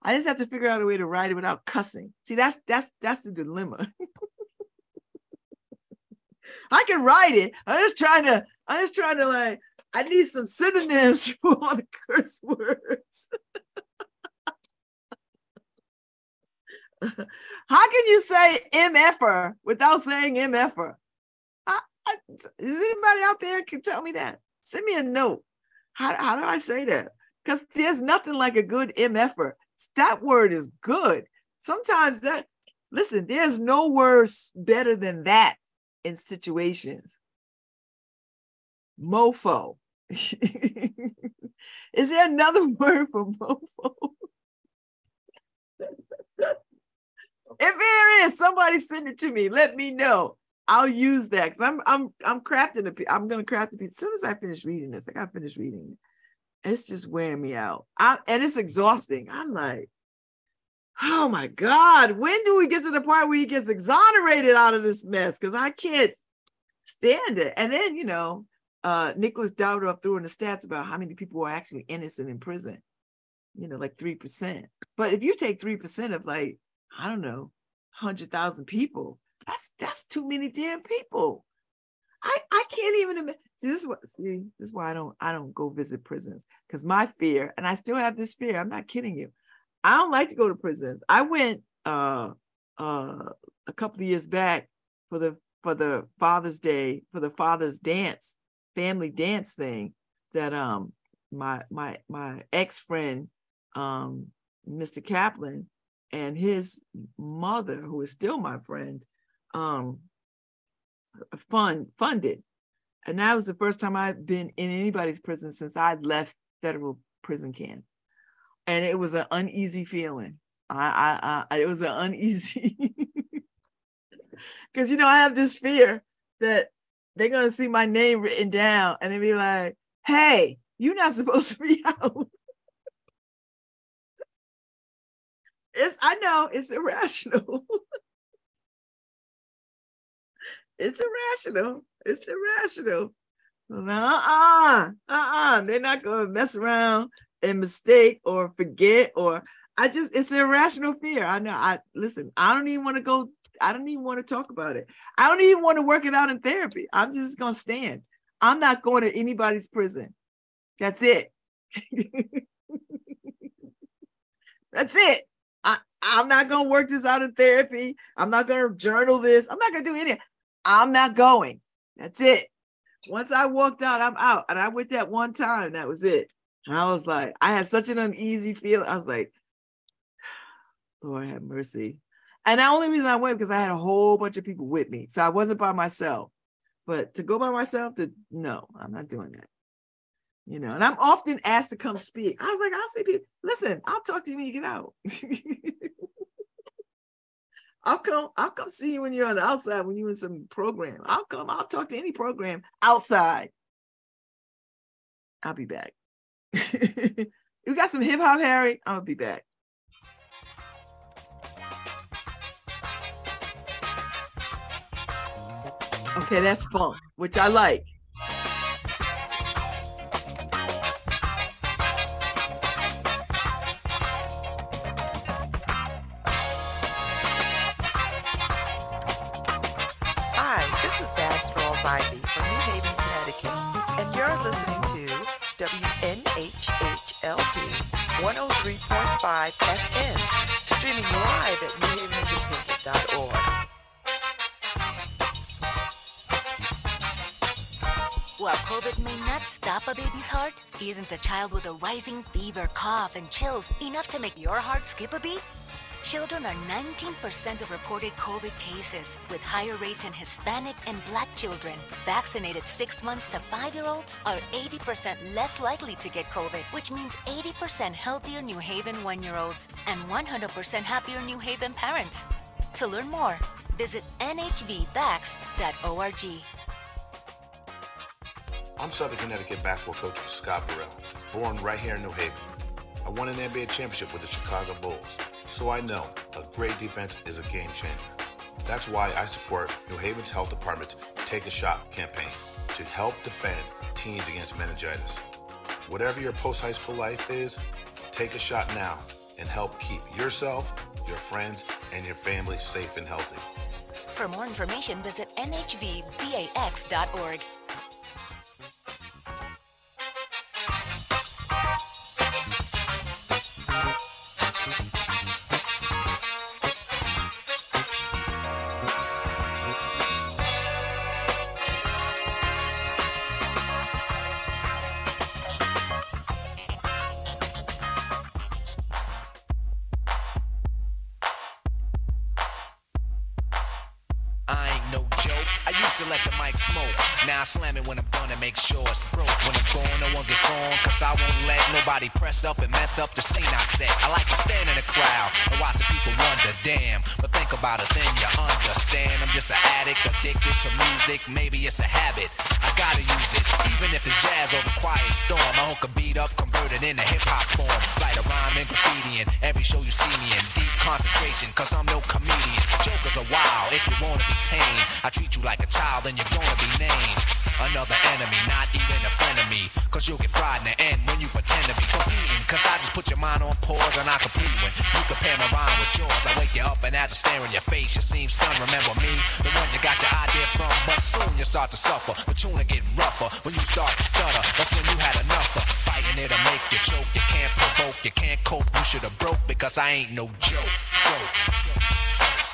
I just have to figure out a way to write it without cussing. See, that's that's that's the dilemma. <laughs> I can write it. I'm just trying to, I'm just trying to like, I need some synonyms <laughs> for all the curse words. <laughs> <laughs> How can you say MFer without saying MFer? Is anybody out there can tell me that? Send me a note. How, how do I say that? Because there's nothing like a good MFer. That word is good. Sometimes that, listen, there's no words better than that in situations. Mofo. <laughs> Is there another <laughs> word for mofo? If there is, somebody send it to me. Let me know. I'll use that because I'm I'm I'm crafting a I'm gonna craft a piece as soon as I finish reading this. I gotta finish reading it. It's just wearing me out. I, and it's exhausting. I'm like, oh my God, when do we get to the part where he gets exonerated out of this mess? Because I can't stand it. And then, you know, uh Nicholas Dawidoff threw in the stats about how many people are actually innocent in prison. You know, like 3%. But if you take 3% of like, I don't know, 100,000 people, that's that's too many damn people. I I can't even imagine. This is what see. This is why I don't I don't go visit prisons because my fear, and I still have this fear. I'm not kidding you. I don't like to go to prisons. I went uh uh a couple of years back for the for the Father's Day for the Father's dance family dance thing that um my my my ex friend um Mr. Kaplan and his mother who is still my friend um, fund funded. And that was the first time I've been in anybody's prison since I left federal prison camp. And it was an uneasy feeling. I, I, I it was an uneasy <laughs> because you know I have this fear that they're gonna see my name written down and they be like, "Hey, you're not supposed to be <laughs> out." It's I know it's irrational. <laughs> It's irrational. It's irrational. Uh-uh. Uh-uh. They're not gonna mess around and mistake or forget or I just it's irrational fear. I know. I listen, I don't even want to go, I don't even want to talk about it. I don't even want to work it out in therapy. I'm just gonna stand. I'm not going to anybody's prison. That's it. <laughs> That's it. I'm not gonna work this out in therapy. I'm not gonna journal this. I'm not gonna do any. I'm not going. That's it. Once I walked out, I'm out. And I went that one time. That was it. And I was like, I had such an uneasy feeling. I was like, Lord have mercy. And the only reason I went because I had a whole bunch of people with me. So I wasn't by myself. But to go by myself, to no, I'm not doing that. You know, and I'm often asked to come speak. I was like, I'll see people. Listen, I'll talk to you when you get out. <laughs> I'll come, I'll come see you when you're on the outside, when you're in some program. I'll come, I'll talk to any program outside. I'll be back. <laughs> you got some hip hop, Harry? I'll be back. Okay, that's fun, which I like.
FM, streaming live at newhavenindependent.org.
While COVID may not stop a baby's heart, isn't a child with a rising fever, cough, and chills enough to make your heart skip a beat? Children are 19% of reported COVID cases, with higher rates in Hispanic and Black children. Vaccinated six months to five year olds are 80% less likely to get COVID, which means 80% healthier New Haven one year olds and 100% happier New Haven parents. To learn more, visit nhvvax.org.
I'm Southern Connecticut basketball coach Scott Burrell, born right here in New Haven. I won an NBA championship with the Chicago Bulls, so I know a great defense is a game changer. That's why I support New Haven's Health Department's Take a Shot campaign to help defend teens against meningitis. Whatever your post high school life is, take a shot now and help keep yourself, your friends, and your family safe and healthy.
For more information, visit nhvvax.org.
I won't let nobody press up and mess up the scene I set. I like to stand in the crowd and watch the people wonder, damn. Think about it, then you understand. I'm just an addict, addicted to music. Maybe it's a habit. I gotta use it, even if it's jazz or the quiet storm. I hook a beat up, convert it into hip hop form. Write a rhyme and graffiti in every show you see me in. Deep concentration, cause I'm no comedian. Jokers are wild if you wanna be tame. I treat you like a child, then you're gonna be named. Another enemy, not even a friend of me. Cause you'll get fried in the end when you pretend to be competing. Cause I just put your mind on pause and I complete when you compare my rhyme with yours. I wake you up and as I stare in your face, you seem stunned. Remember me, the one you got your idea from. But soon you start to suffer. The will get rougher when you start to stutter. That's when you had enough of fighting it'll make you choke. You can't provoke, you can't cope. You should have broke because I ain't no joke. joke, joke. I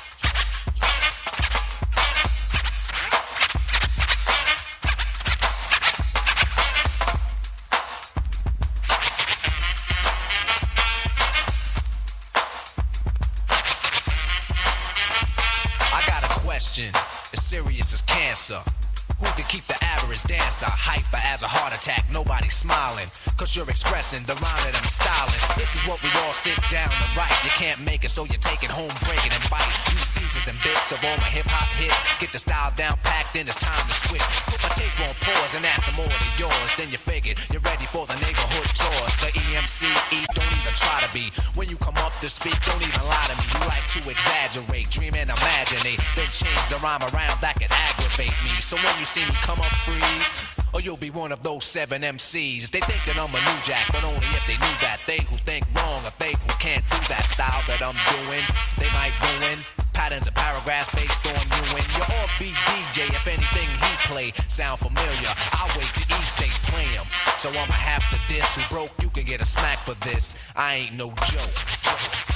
cancer. Who can keep the average dancer hyper as a heart attack? Nobody smiling. Cause you're expressing the rhyme that I'm styling. This is what we all sit down to write. You can't make it, so you take it home, break it and bite. Use pieces and bits of all my hip hop hits. Get the style down packed, then it's time to switch. Put my tape on pause and add some more to yours. Then you figured you're ready for the neighborhood chores. The EMC, E, don't even try to be. When you come up to speak, don't even lie to me. You like to exaggerate, dream and imaginate. Then change the rhyme around that could aggravate me. So when you see me come up, freeze. Or you'll be one of those seven MCs. They think that I'm a new jack, but only if they knew that. They who think wrong, or they who can't do that style that I'm doing, they might ruin patterns of paragraphs based on you and your offbeat DJ. If anything he play sound familiar, I'll wait to he say play him. So I'ma have to diss who broke. You can get a smack for this. I ain't no joke.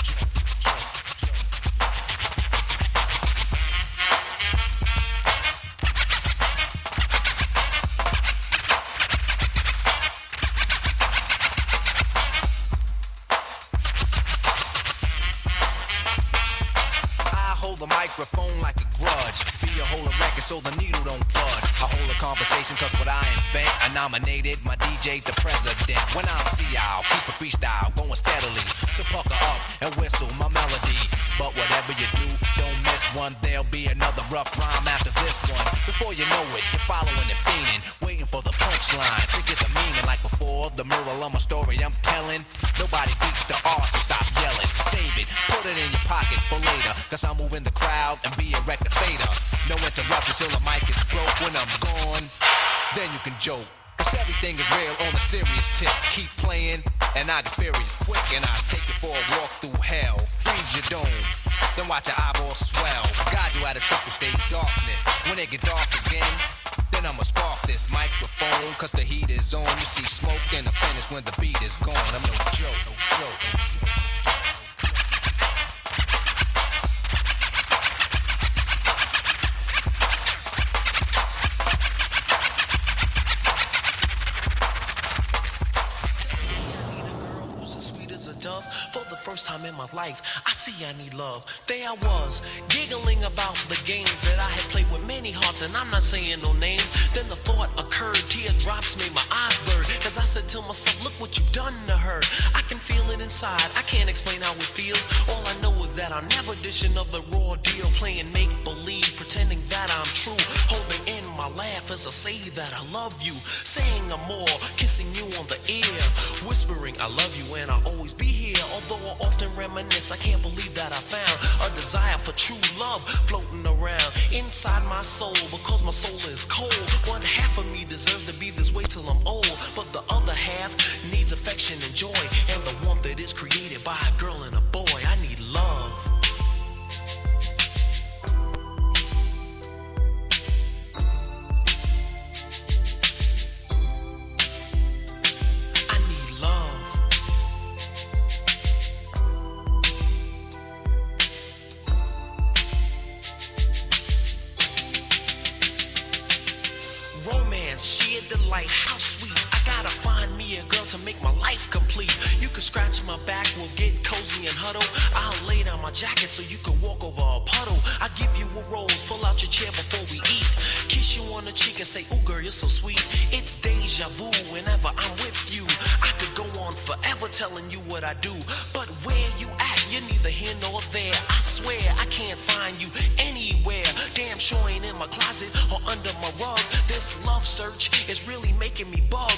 Nominated my DJ the president. When I'm see y'all, keep a freestyle going steadily. So pucker and I take you for a walk through hell. Freeze your dome, then watch your eyeballs
and I'm not saying no names. Then the thought occurred, teardrops made my eyes blur. Cause I said to myself, look what you've done to her. I can feel it inside, I can't explain how it feels. All I know is that I'm never dishing of the raw deal, playing make believe, pretending that I'm true. Holding in my laugh as I say that I love you, saying I'm more, kissing you on the ear, whispering I love you and I'll find you anywhere. Damn sure ain't in my closet or under my rug. This love search is really making me bug.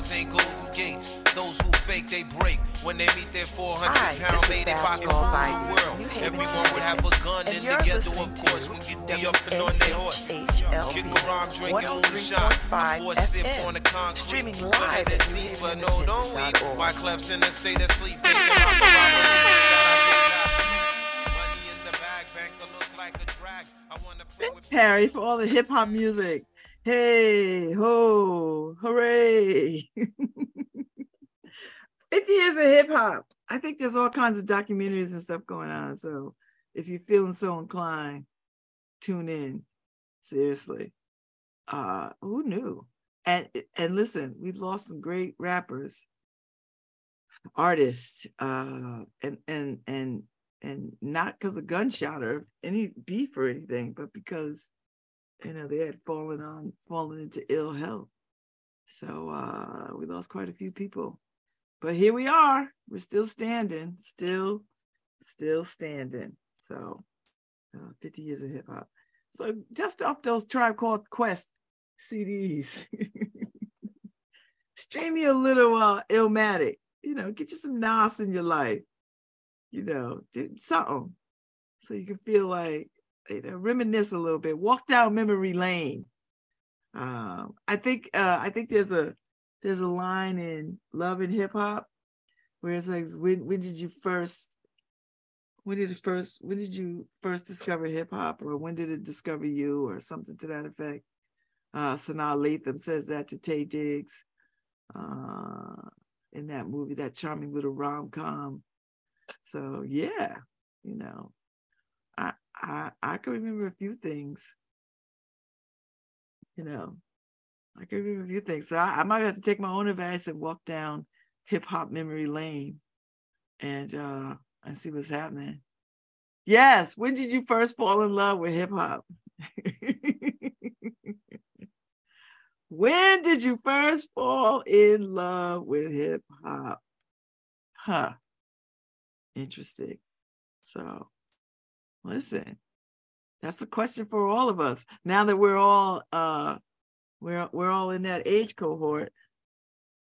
Jail bars ain't golden gates. Those who fake, they break. When they meet their 400
Hi,
pound
this is
mate, if I
Babs
could rule the world, everyone would have a gun,
and
and together,
listening
of course,
to
we get D up and on their horse. Kick around, drinking moonshine. I
103.5
pour a sip
FM,
on the concrete.
streaming
But
live
let
at
it but no, don't weep. Why Clef's in a state of sleep? Thinking about the robbery Money in the bag, bank look like a drag. I wanna play with
Thanks, Harry, for all the hip hop music. Hey, ho, hooray. <laughs> 50 years of hip hop. I think there's all kinds of documentaries and stuff going on. So if you're feeling so inclined, tune in. Seriously. Uh, who knew? And and listen, we've lost some great rappers, artists, uh, and and and and not because of gunshot or any beef or anything, but because you know they had fallen on fallen into ill health. So uh we lost quite a few people. But here we are. We're still standing, still, still standing. So uh, 50 years of hip hop. So just off those tribe called Quest CDs. <laughs> Stream me a little uh Illmatic. You know, get you some Nas in your life. You know, do something so you can feel like you know, reminisce a little bit. Walk down memory lane. Um, I think uh, I think there's a there's a line in Love and Hip Hop where it's like, "When when did you first? When did it first? When did you first discover hip hop, or when did it discover you, or something to that effect?" Uh, Sanaa Lathan says that to Taye Diggs uh, in that movie, that charming little rom com. So yeah, you know, I I can remember a few things. You know, I can remember a few things. So I, I might have to take my own advice and walk down hip hop memory lane and uh and see what's happening. Yes, when did you first fall in love with hip hop? <laughs> when did you first fall in love with hip hop? Huh. Interesting. So, listen, that's a question for all of us. Now that we're all uh we're we're all in that age cohort.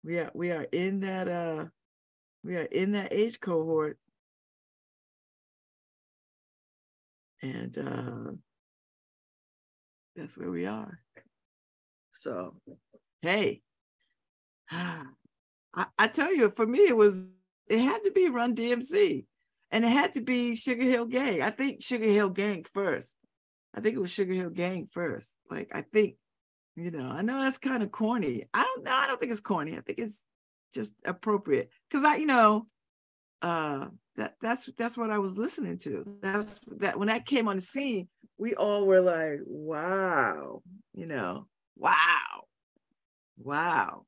We are we are in that uh we are in that age cohort. And uh that's where we are. So, hey, <sighs> I, I tell you, for me, it was it had to be Run DMC, and it had to be Sugar Hill Gang. I think Sugar Hill Gang first. I think it was Sugar Hill Gang first. Like I think, you know, I know that's kind of corny. I don't know. I don't think it's corny. I think it's just appropriate because I, you know, uh, that that's that's what I was listening to. That's that when that came on the scene, we all were like, wow, you know, wow, wow,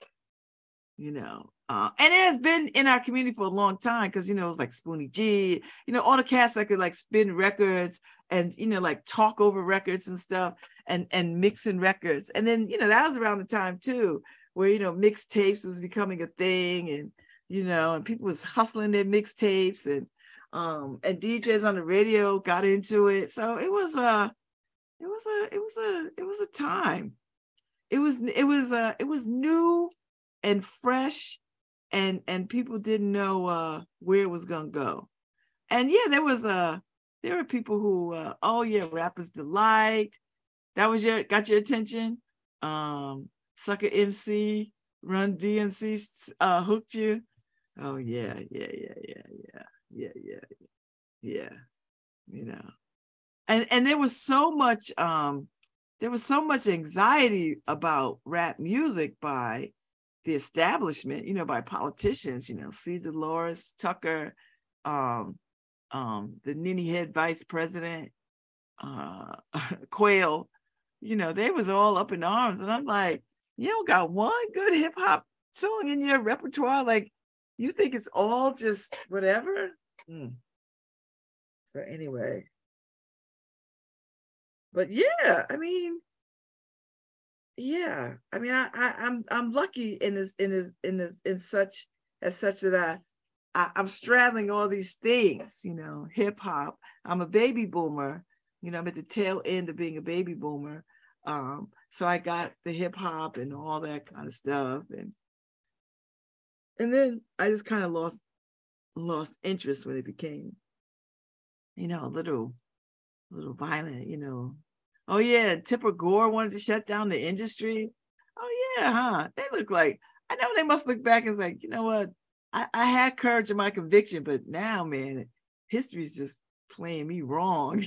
you know. Uh, and it has been in our community for a long time because you know it's like Spoonie Gee, you know, all the cats that could like spin records and you know like talk over records and stuff and and mixing records. And then you know that was around the time too where you know mixtapes was becoming a thing and you know and people was hustling their mixtapes and um and DJs on the radio got into it. So it was a it was a it was a it was a time. It was it was uh it was new and fresh and and people didn't know uh where it was gonna go. And yeah, there was uh there were people who uh oh yeah, rappers delight. That was your got your attention. Um Sucker MC, Run DMC uh hooked you. Oh yeah, yeah, yeah, yeah, yeah, yeah, yeah, yeah. You know. And and there was so much um there was so much anxiety about rap music by the establishment, you know, by politicians, you know, C. Dolores Tucker, um, um, the ninny head vice president, uh, <laughs> Quayle, you know, they was all up in arms. And I'm like, you don't got one good hip hop song in your repertoire. Like, you think it's all just whatever? Hmm. So anyway. But yeah, I mean, yeah i mean i, I i'm i'm lucky in this in this in this in such as such that I, I i'm straddling all these things you know hip hop i'm a baby boomer You know, I'm at the tail end of being a baby boomer. Um, so I got the hip hop and all that kind of stuff. And and then I just kind of lost lost interest when it became, you know, a little a little violent, you know. Oh yeah, Tipper Gore wanted to shut down the industry. Oh yeah, huh? They look like I know they must look back and like, you know what? I, I had courage in my conviction, but now, man, history's just playing me wrong.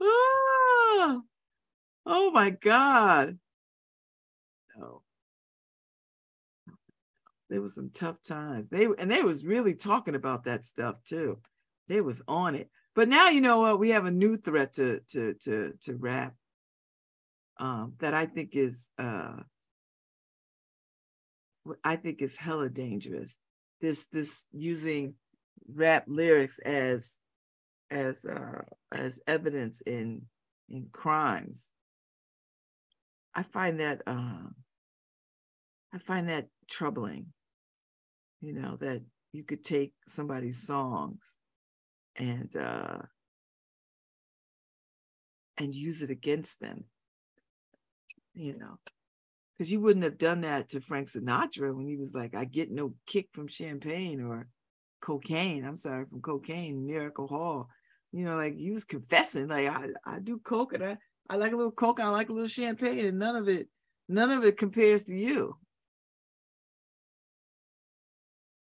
oh, <laughs> oh my God. Oh. No. There was some tough times. They and they was really talking about that stuff too. They was on it. But now you know what? We have a new threat to to to to rap um, that I think is uh, I think is hella dangerous. This this using rap lyrics as as uh, as evidence in in crimes. I find that uh, I find that troubling. You know that you could take somebody's songs and uh, and use it against them. You know, because you wouldn't have done that to Frank Sinatra when he was like, "I get no kick from champagne or cocaine." I'm sorry, from cocaine, Miracle Hall. You know, like he was confessing, like I, I do coke and I, I like a little coke, I like a little champagne, and none of it, none of it compares to you.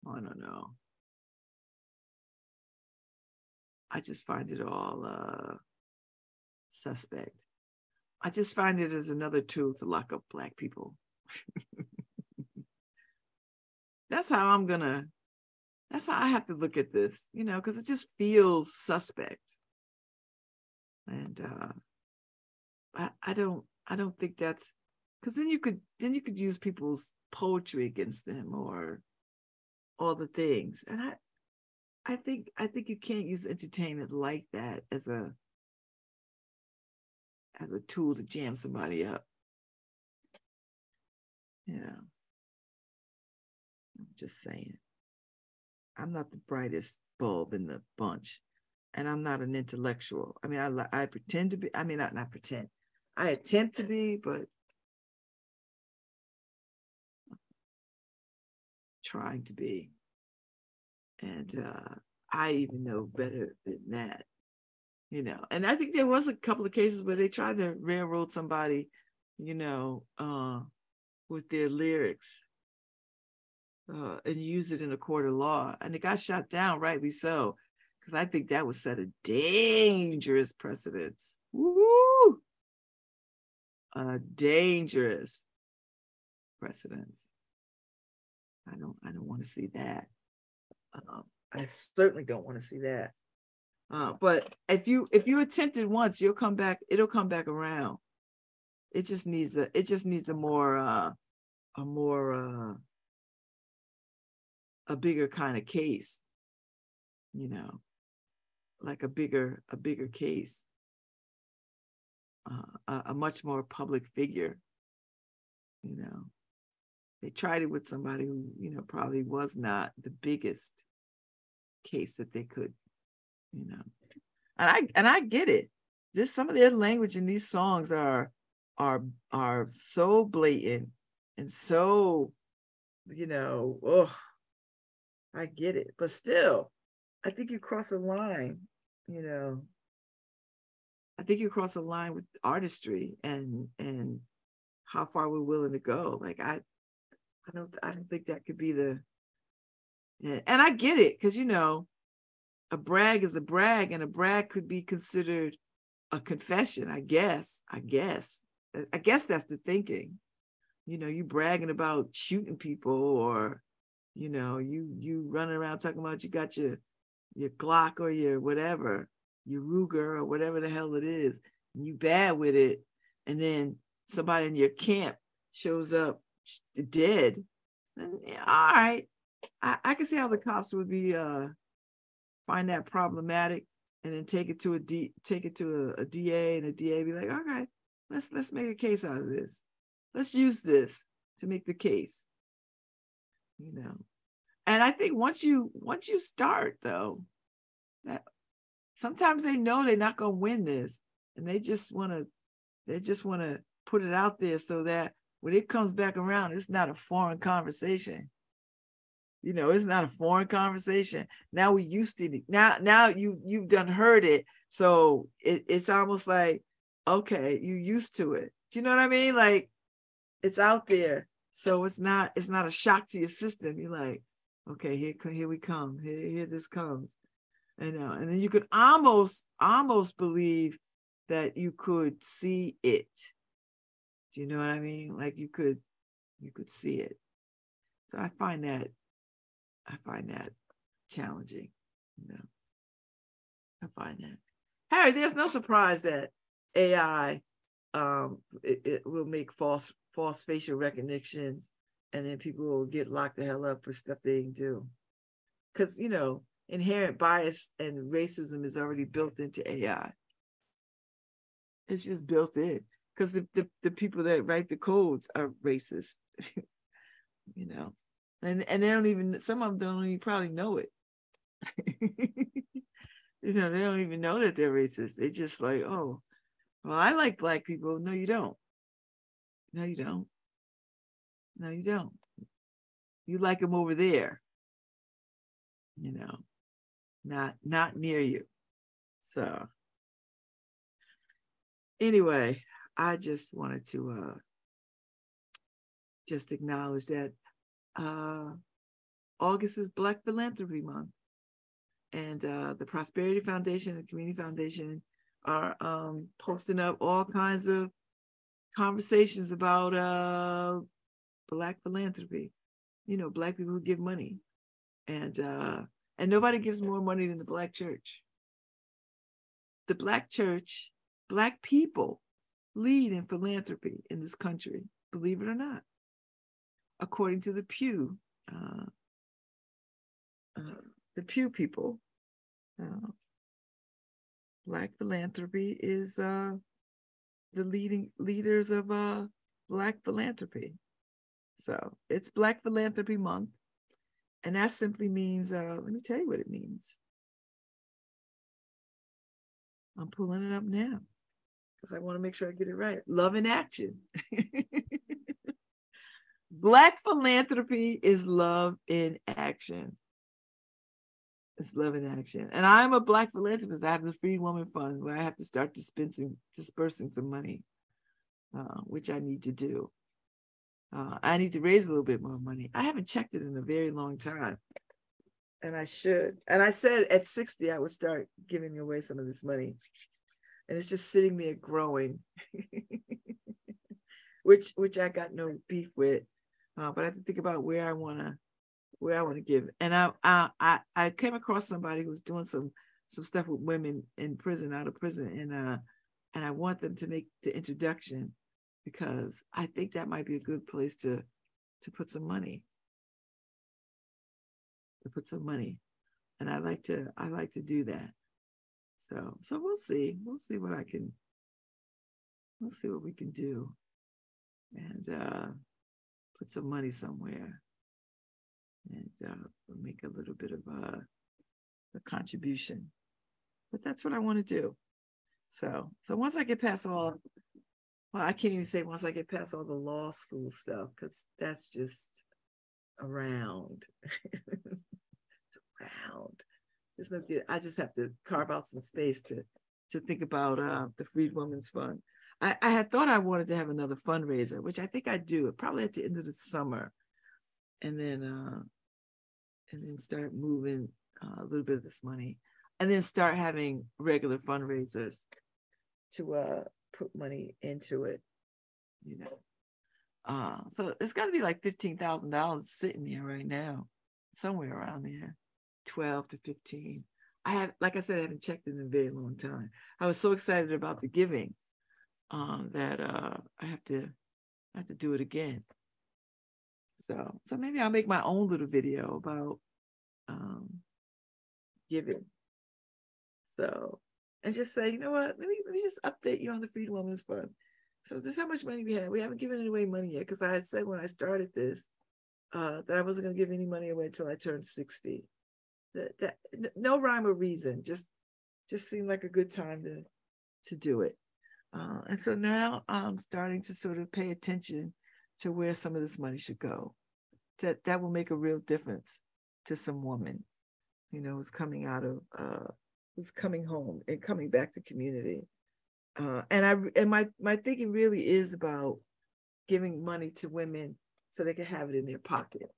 I don't know. I just find it all uh, suspect. I just find it as another tool to lock up black people. <laughs> that's how I'm gonna. That's how I have to look at this, you know, because it just feels suspect. And uh, I, I don't, I don't think that's because then you could, then you could use people's poetry against them or all the things. And I, I think, I think you can't use entertainment like that as a as a tool to jam somebody up. Yeah. I'm just saying. I'm not the brightest bulb in the bunch, and I'm not an intellectual. I mean, I I pretend to be. I mean, not not pretend. I attempt to be, but trying to be. And uh, I even know better than that you know and i think there was a couple of cases where they tried to railroad somebody you know uh, with their lyrics uh, and use it in a court of law and it got shot down rightly so because i think that would set a dangerous precedence. Woo! a dangerous precedence. I don't i don't want to see that um, i certainly don't want to see that uh, but if you if you attempt it once, you'll come back. It'll come back around. It just needs a. It just needs a more uh, a more uh, a bigger kind of case. You know, like a bigger a bigger case. Uh, a, a much more public figure. You know, they tried it with somebody who you know probably was not the biggest case that they could you know. And i and i get it. This some of their language in these songs are are are so blatant and so you know oh i get it. But still i think you cross a line you know. I think you cross a line with artistry and and how far we're willing to go. Like i i don't i don't think that could be the and i get it because you know a brag is a brag, and a brag could be considered a confession, I guess. I guess. I guess that's the thinking. You know, you bragging about shooting people or, you know, you you running around talking about you got your your Glock or your whatever, your Ruger or whatever the hell it is, and you bad with it, and then somebody in your camp shows up dead. Then yeah, all right. I, I can see how the cops would be uh find that problematic and then take it to a D take it to a, a DA and a DA be like, okay, let's let's make a case out of this. Let's use this to make the case. You know. And I think once you once you start though, that sometimes they know they're not gonna win this, and they just want to they just want to put it out there so that when it comes back around, it's not a foreign conversation. You know, it's not a foreign conversation. Now we used to. Now, now you you've done heard it, so it, it's almost like okay, you used to it. Do you know what I mean? Like it's out there, so it's not it's not a shock to your system. You're like, okay, here here we come. Here here this comes. You know, and then you could almost almost believe that you could see it. Do you know what I mean? Like you could you could see it. So I find that I find that challenging. You know, I find that. Harry, there's no surprise that AI um it, it will make false false facial recognitions and then people will get locked the hell up for stuff they didn't do. Because you know, inherent bias and racism is already built into AI. It's just built in because the, the, the people that write the codes are racist, <laughs> you know, and and they don't even some of them don't even probably know it. <laughs> you know, they don't even know that they're racist. They just like, oh, well, I like black people. No, you don't. No, you don't. No, you don't. You like them over there. You know, not not near you. So anyway, I just wanted to uh, just acknowledge that uh, August is Black Philanthropy Month, and uh, the Prosperity Foundation and Community Foundation are um, posting up all kinds of conversations about uh, Black philanthropy. You know, Black people who give money, and uh, and nobody gives more money than the Black Church. The Black Church Black people lead in philanthropy in this country, believe it or not. According to the Pew, uh, uh, the Pew people, uh, Black philanthropy is uh, the leading leaders of uh, Black philanthropy. So it's Black Philanthropy Month. And that simply means, uh, let me tell you what it means. I'm pulling it up now because I want to make sure I get it right. Love in action. <laughs> Black philanthropy is love in action. It's love in action. And I'm a Black philanthropist. I have the Free Woman Fund where I have to start dispensing, dispersing some money, uh, which I need to do. Uh, I need to raise a little bit more money. I haven't checked it in a very long time. And I should. And I said at 60, I would start giving away some of this money and it's just sitting there growing, <laughs> which which I got no beef with, uh, but I have to think about where I wanna where I want to give. And I, I I I came across somebody who was doing some some stuff with women in prison, out of prison, and uh and I want them to make the introduction because I think that might be a good place to to put some money. To put some money. And I like to I like to do that. So so we'll see. We'll see what I can we'll see what we can do. And uh put some money somewhere and uh make a little bit of a, a contribution. But that's what I want to do. So so once I get past all well, I can't even say once I get past all the law school stuff, because that's just around. <laughs> it's around no. I just have to carve out some space to to think about uh, the Freed Women's Fund. I, I had thought I wanted to have another fundraiser, which I think I do. Probably at the end of the summer, and then uh, and then start moving uh, a little bit of this money, and then start having regular fundraisers to uh, put money into it. You know, uh, so it's got to be like fifteen thousand dollars sitting there right now, somewhere around there. 12 to 15. I have, like I said, I haven't checked in a very long time. I was so excited about the giving um, that uh, I have to, I have to do it again. So, so maybe I'll make my own little video about um, giving. So, and just say, you know what? Let me let me just update you on the Freed Women's Fund. So this is how much money we have. We haven't given away money yet because I had said when I started this uh, that I wasn't going to give any money away until I turned 60 that, no rhyme or reason just just seemed like a good time to to do it. Uh, and so now i'm starting to sort of pay attention to where some of this money should go. That that will make a real difference to some woman you know who's coming out of uh who's coming home and coming back to community. Uh and i and my my thinking really is about giving money to women so they can have it in their pocket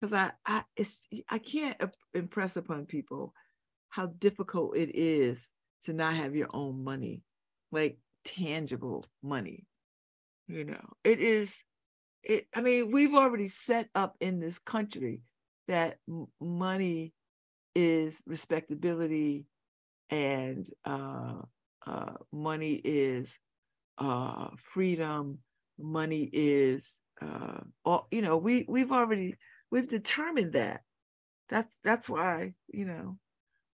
because I, I it's I can't impress upon people how difficult it is to not have your own money, like tangible money. You know, it is. It. I mean, we've already set up in this country that m- money is respectability, and uh, uh, money is uh, freedom. Money is, uh, all, you know, we we've already we've determined that. That's that's why you know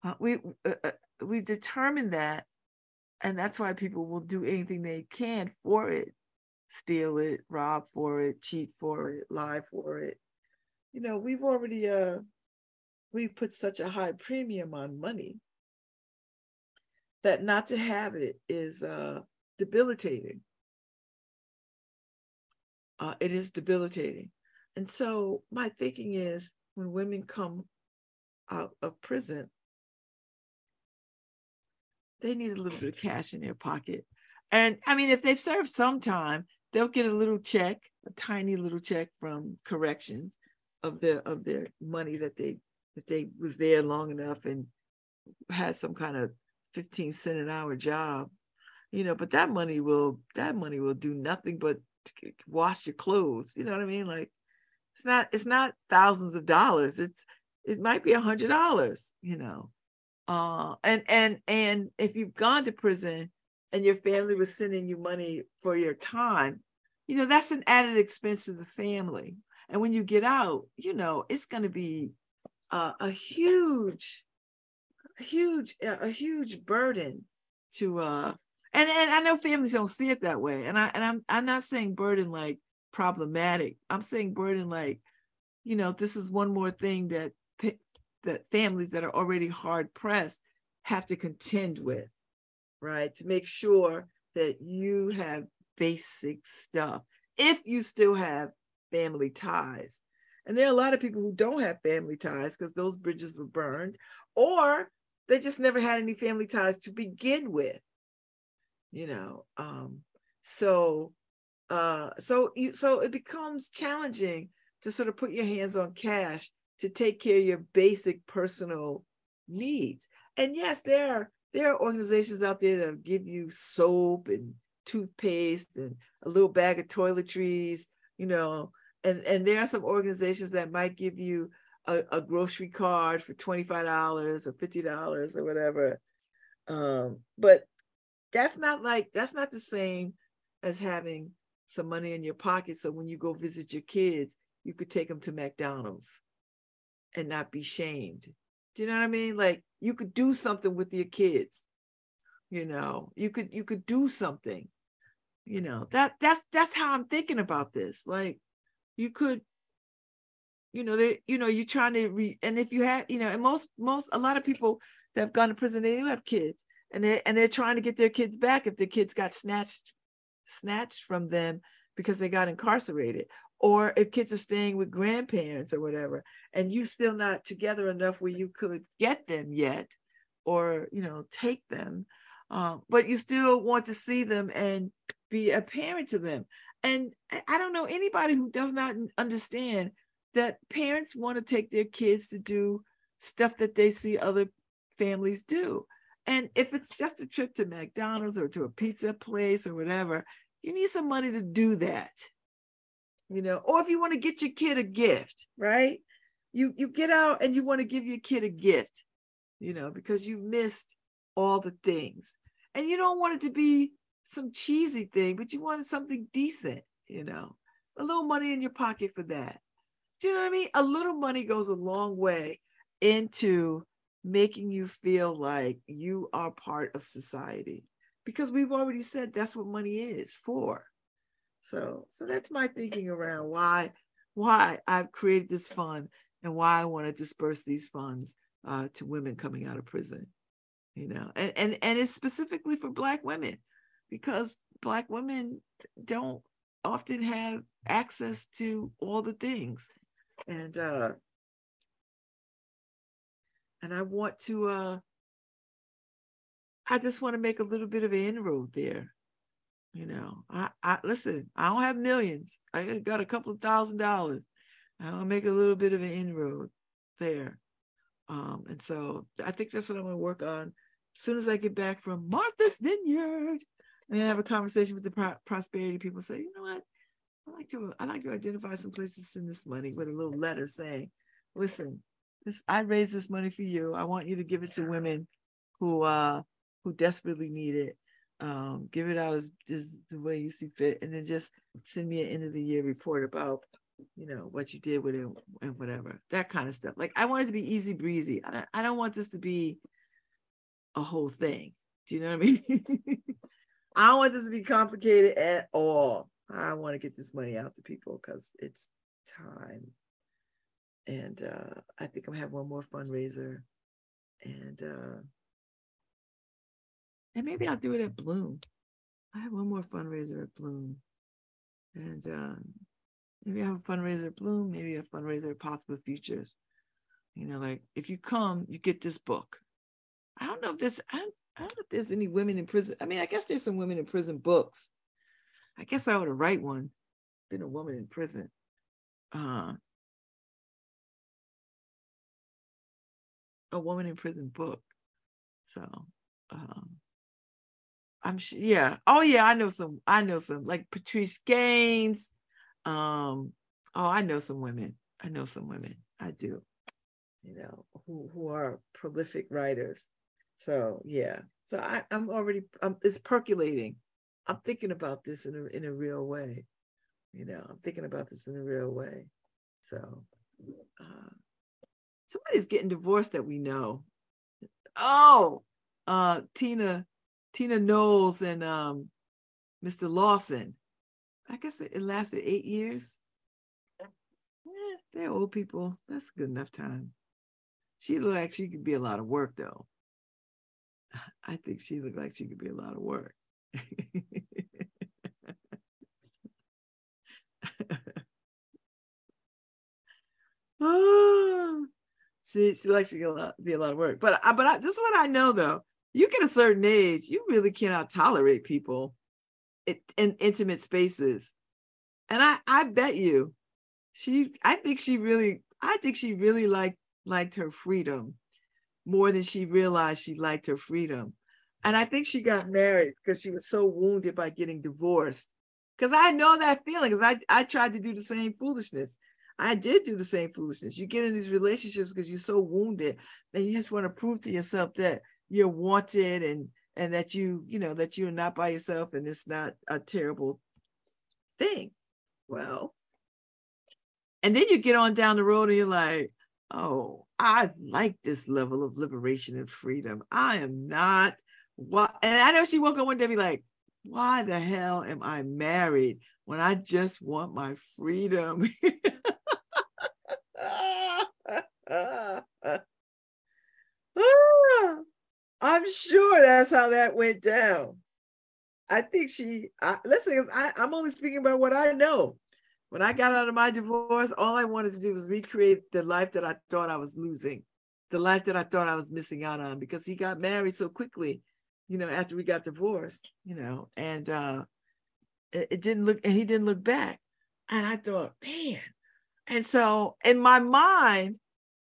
uh, we uh, uh, we've determined that and that's why people will do anything they can for it. Steal it rob for it cheat for it lie for it. You know we've already uh we put such a high premium on money that not to have it is uh debilitating. Uh, it is debilitating and so my thinking is when women come out of prison, they need a little bit of cash in their pocket. And I mean, if they've served some time, they'll get a little check, a tiny little check from corrections of their of their money that they that they was there long enough and had some kind of 15 cent an hour job you know but that money will that money will do nothing but wash your clothes you know what i mean like it's not it's not thousands of dollars. It's it might be a hundred dollars you know. Uh and and and if you've gone to prison and your family was sending you money for your time you know that's an added expense to the family. And when you get out you know it's going to be a huge huge a huge burden to uh and and I know families don't see it that way. And I and I'm I'm not saying burden like problematic. I'm saying burden like, you know, this is one more thing that that families that are already hard pressed have to contend with, right? To make sure that you have basic stuff if you still have family ties. And there are a lot of people who don't have family ties because those bridges were burned, or they just never had any family ties to begin with. You know, um, so uh, so you so it becomes challenging to sort of put your hands on cash to take care of your basic personal needs. And yes, there are there are organizations out there that give you soap and toothpaste and a little bag of toiletries, you know, and and there are some organizations that might give you a, a grocery card for $25 or $50 or whatever. Um, but that's not like that's not the same as having some money in your pocket so when you go visit your kids, you could take them to McDonald's and not be shamed. Do you know what I mean? Like you could do something with your kids. You know, you could you could do something. You know, that that's that's how I'm thinking about this. Like you could you know, they you know, you're trying to re and if you have, you know, and most most a lot of people that have gone to prison, they do have kids and they and they're trying to get their kids back if their kids got snatched snatched from them because they got incarcerated. Or if kids are staying with grandparents or whatever and you still not together enough where you could get them yet or you know take them um, but you still want to see them and be a parent to them. And i don't know anybody who does not understand that parents want to take their kids to do stuff that they see other families do and if it's just a trip to McDonald's or to a pizza place or whatever, you need some money to do that. You know, or if you want to get your kid a gift, right? You you get out and you want to give your kid a gift, you know, because you missed all the things. And you don't want it to be some cheesy thing, but you wanted something decent, you know. A little money in your pocket for that. Do you know what I mean? A little money goes a long way into making you feel like you are part of society because we've already said that's what money is for so so that's my thinking around why why i've created this fund and why I want to disperse these funds uh, to women coming out of prison. You know, and and and it's specifically for Black women because Black women don't often have access to all the things, and uh, and I want to uh, I just want to make a little bit of an inroad there. You know, I, I listen, I don't have millions. I got a couple of thousand dollars. I'll make a little bit of an inroad there. Um, and so I think that's what I'm to work on as soon as I get back from Martha's Vineyard. And then have a conversation with the pro- prosperity people. Say, you know what? I like to I like to identify some places to send this money with a little letter saying, "Listen, this I raised this money for you. I want you to give it to women who uh who desperately need it. Um, give it out as, as the way you see fit, and then just send me an end of the year report about you know what you did with it and whatever that kind of stuff. Like i want it to be easy breezy. I don't, I don't want this to be a whole thing. Do you know what i mean? <laughs> I don't want this to be complicated at all. I want to get this money out to people because it's time and uh i think i'm have one more fundraiser and uh and maybe i'll do it at bloom i have one more fundraiser at bloom and um maybe I have a fundraiser at Bloom, maybe a fundraiser at Possible Futures. You know, like if you come, you get this book. I don't know if there's I don't, I don't know if there's any women in prison. I mean, I guess there's some women in prison books. I guess I ought to write one. Been a woman in prison. Uh, a woman in prison book. So um I'm sure yeah. Oh yeah, I know some I know some like Patrice Gaines, um oh i know some women. I know some women. I do. You know who who are prolific writers. So yeah. So I, i'm already I'm, it's percolating. I'm thinking about this in a, in a real way. You know i'm thinking about this in a real way. So uh somebody's getting divorced that we know oh uh tina tina knowles and um mr lawson I guess it, lasted eight years. Yeah, they're old people. That's good enough time. She looked like she could be a lot of work, though. I think she looked like she could be a lot of work. <laughs> oh, she, she likes to get a lot, a lot of work. But, but I, this is what I know, though. You get a certain age, you really cannot tolerate people in intimate spaces. And I, I bet you, she, I think she really, I think she really liked liked her freedom more than she realized she liked her freedom. And I think she got married because she was so wounded by getting divorced. Because I know that feeling, because I, I tried to do the same foolishness. I did do the same foolishness. You get in these relationships because you're so wounded and you just want to prove to yourself that you're wanted and and that you you know that you're not by yourself and it's not a terrible thing. Well and then you get on down the road and you're like oh i like this level of liberation and freedom. I am not what and i know she woke up one day and be like why the hell am i married when i just want my freedom <laughs> I'm sure that's how that went down. I think she, I, listen, I, I'm only speaking about what I know. When I got out of my divorce, all I wanted to do was recreate the life that I thought I was losing, the life that I thought I was missing out on because he got married so quickly, you know, after we got divorced, you know, and uh, it, it didn't look, and he didn't look back. And I thought, man. And so in my mind,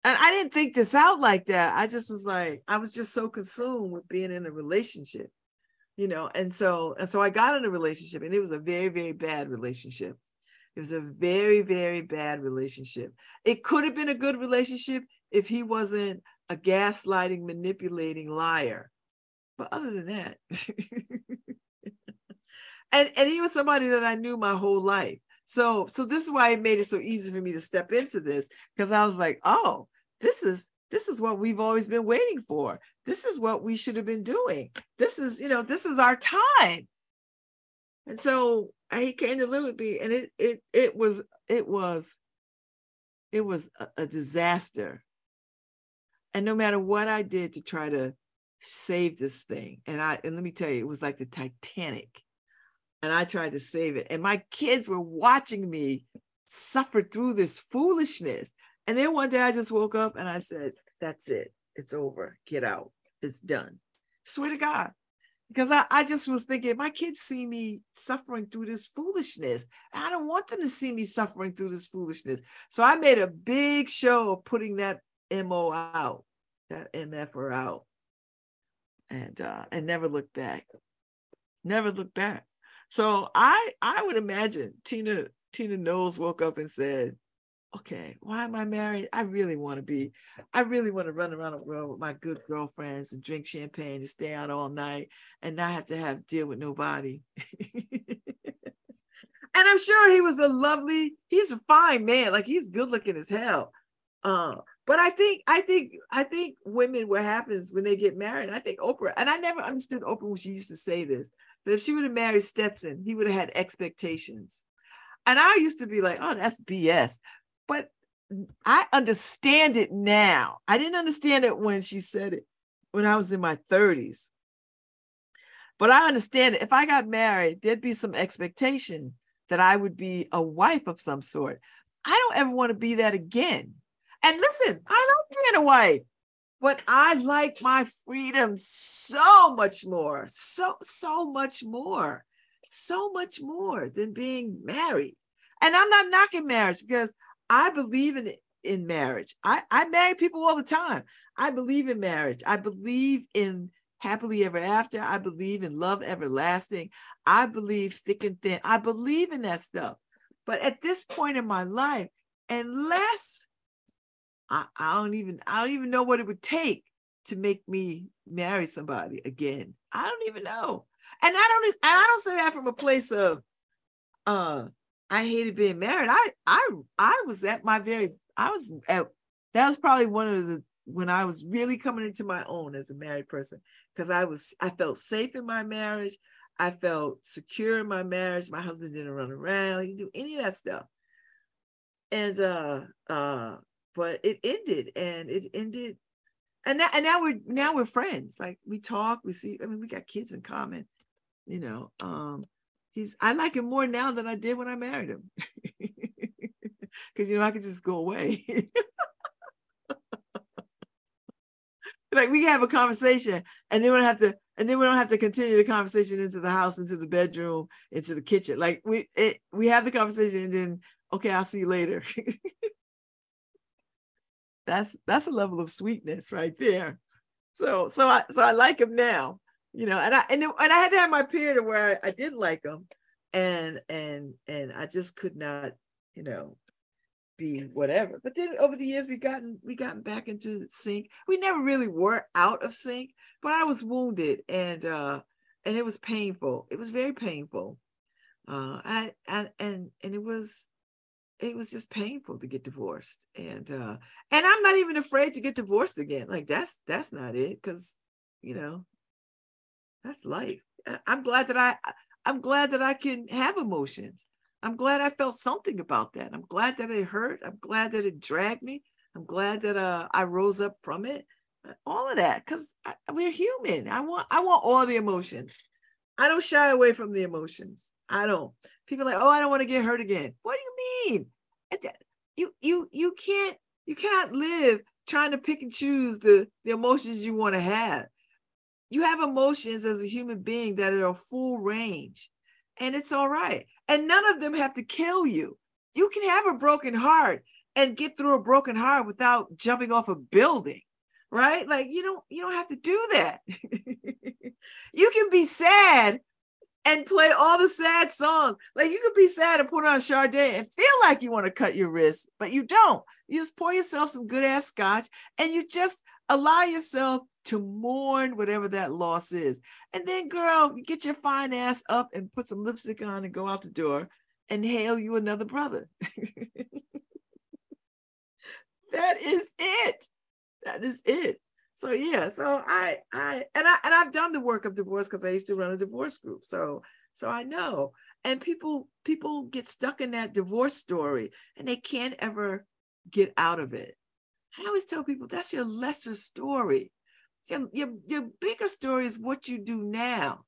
and I didn't think this out like that. I just was like, I was just so consumed with being in a relationship, you know. And so, and so I got in a relationship, and it was a very, very bad relationship. It was a very, very bad relationship. It could have been a good relationship if he wasn't a gaslighting, manipulating liar. But other than that, <laughs> and and he was somebody that I knew my whole life. So so this is why it made it so easy for me to step into this because I was like, oh, this is this is what we've always been waiting for this is what we should have been doing this is you know this is our time and so he came to live with me and it it it was it was it was a, a disaster. And no matter what I did to try to save this thing, and I and let me tell you, it was like the Titanic. And I tried to save it. And my kids were watching me suffer through this foolishness. And then one day I just woke up and I said, That's it. It's over. Get out. It's done. Swear to God because I, I just was thinking my kids see me suffering through this foolishness and i don't want them to see me suffering through this foolishness so i made a big show of putting that mo out that MFR out and uh and never looked back never looked back so i i would imagine tina tina knowles woke up and said okay, why am I married? I really want to be, I really want to run around the world with my good girlfriends and drink champagne and stay out all night and not have to have deal with nobody. <laughs> and I'm sure he was a lovely, he's a fine man, like he's good looking as hell. Uh, but I think, I think, I think women, what happens when they get married, And I think Oprah, and I never understood Oprah when she used to say this, but if she would have married Stedman, he would have had expectations. And I used to be like, oh, that's BS but I understand it now. I didn't understand it when she said it when I was in my 30s. But I understand it. If I got married, there'd be some expectation that I would be a wife of some sort. I don't ever want to be that again. And listen, I love being a wife, but I like my freedom so much more, so, so much more, so much more than being married. And I'm not knocking marriage because I believe in it in marriage. I, I marry people all the time. I believe in marriage. I believe in happily ever after. I believe in love everlasting. I believe thick and thin. I believe in that stuff. But at this point in my life, unless I, I don't even I don't even know what it would take to make me marry somebody again. I don't even know. And I don't and I don't say that from a place of uh I hated being married. I I I was at my very I was at that was probably one of the when I was really coming into my own as a married person because I was I felt safe in my marriage. I felt secure in my marriage. My husband didn't run around, he didn't do any of that stuff. And uh uh but it ended and it ended and now, and now we're now we're friends. Like we talk, we see, I mean, we got kids in common, you know. Um, he's I like him more now than I did when I married him. <laughs> Because you know, I could just go away. <laughs> like we have a conversation and then we don't have to and then we don't have to continue the conversation into the house, into the bedroom, into the kitchen. Like we it, we have the conversation and then okay, I'll see you later. <laughs> that's that's a level of sweetness right there. So so I so I like him now you know, and I and, and I had to have my period where I, I did like them, and and and I just could not, you know, be whatever. But then over the years we gotten we gotten back into sync. We never really were out of sync, but I was wounded and uh and it was painful. It was very painful. Uh and and and it was it was just painful to get divorced. And uh and I'm not even afraid to get divorced again. Like that's that's not it cuz you know, that's life. I'm glad that I I'm glad that I can have emotions. I'm glad I felt something about that. I'm glad that it hurt. I'm glad that it dragged me. I'm glad that uh, I rose up from it. Uh, all of that, because we're human. I want I want all the emotions. I don't shy away from the emotions. I don't. People like, oh, I don't want to get hurt again. What do you mean? You you you can't you cannot live trying to pick and choose the the emotions you want to have you have emotions as a human being that are full range and it's all right and none of them have to kill you you can have a broken heart and get through a broken heart without jumping off a building right like you don't you don't have to do that <laughs> you can be sad and play all the sad songs like you could be sad and put on Sade and feel like you want to cut your wrist but you don't you just pour yourself some good ass scotch and you just allow yourself to mourn whatever that loss is. And then, girl, get your fine ass up and put some lipstick on and go out the door and hail you another brother. <laughs> that is it. That is it. So yeah, so I I and I and I've done the work of divorce because I used to run a divorce group. So so I know. And people people get stuck in that divorce story and they can't ever get out of it. I always tell people that's your lesser story. Your, your, your bigger story is what you do now.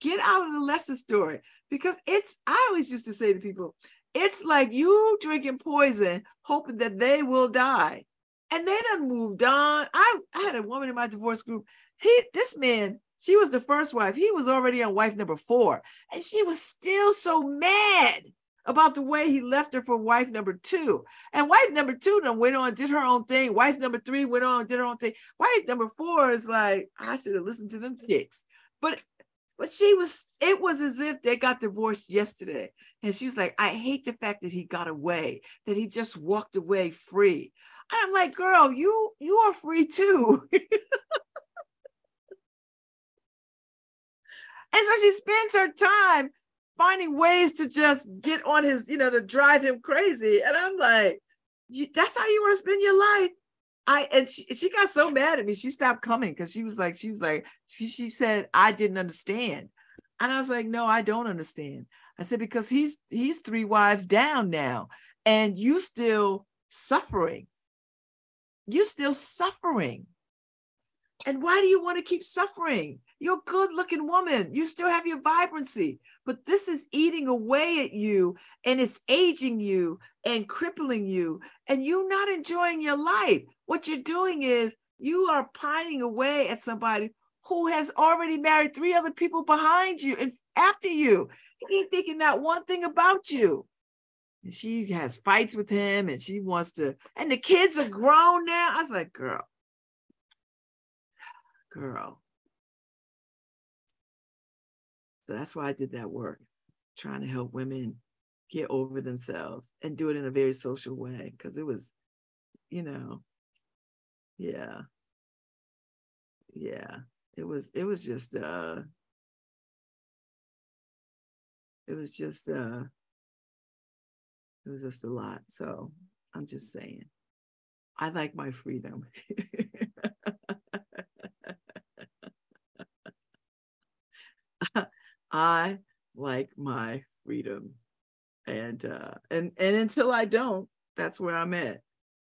Get out of the lesser story because it's, I always used to say to people, it's like you drinking poison, hoping that they will die. And they done moved on. I, I had a woman in my divorce group. He, this man, she was the first wife. He was already on wife number four. And she was still so mad about the way he left her for wife number two. And wife number two then went on, did her own thing. Wife number three went on, did her own thing. Wife number four is like, I should have listened to them chicks. But but she was, it was as if they got divorced yesterday. And she was like, I hate the fact that he got away, that he just walked away free. I'm like, girl, you you are free too. <laughs> and so she spends her time finding ways to just get on his, you know, to drive him crazy. And I'm like, that's how you want to spend your life. I and she, she got so mad at me. She stopped coming because she was like, she was like, she, she said I didn't understand. And I was like, no, I don't understand. I said, because he's he's three wives down now, and you still suffering. You still suffering. And why do you want to keep suffering? You're a good looking woman. You still have your vibrancy, but this is eating away at you and it's aging you and crippling you, and you're not enjoying your life. What you're doing is you are pining away at somebody who has already married three other people behind you and after you. He ain't thinking that one thing about you. And she has fights with him and she wants to, and the kids are grown now. I was like, girl, girl. So that's why I did that work, trying to help women get over themselves and do it in a very social way. Cause it was, you know, yeah. Yeah. It was, it was just uh it was just uh it was just a lot. So I'm just saying. I like my freedom. <laughs> I like my freedom. And uh and and until I don't, that's where I'm at.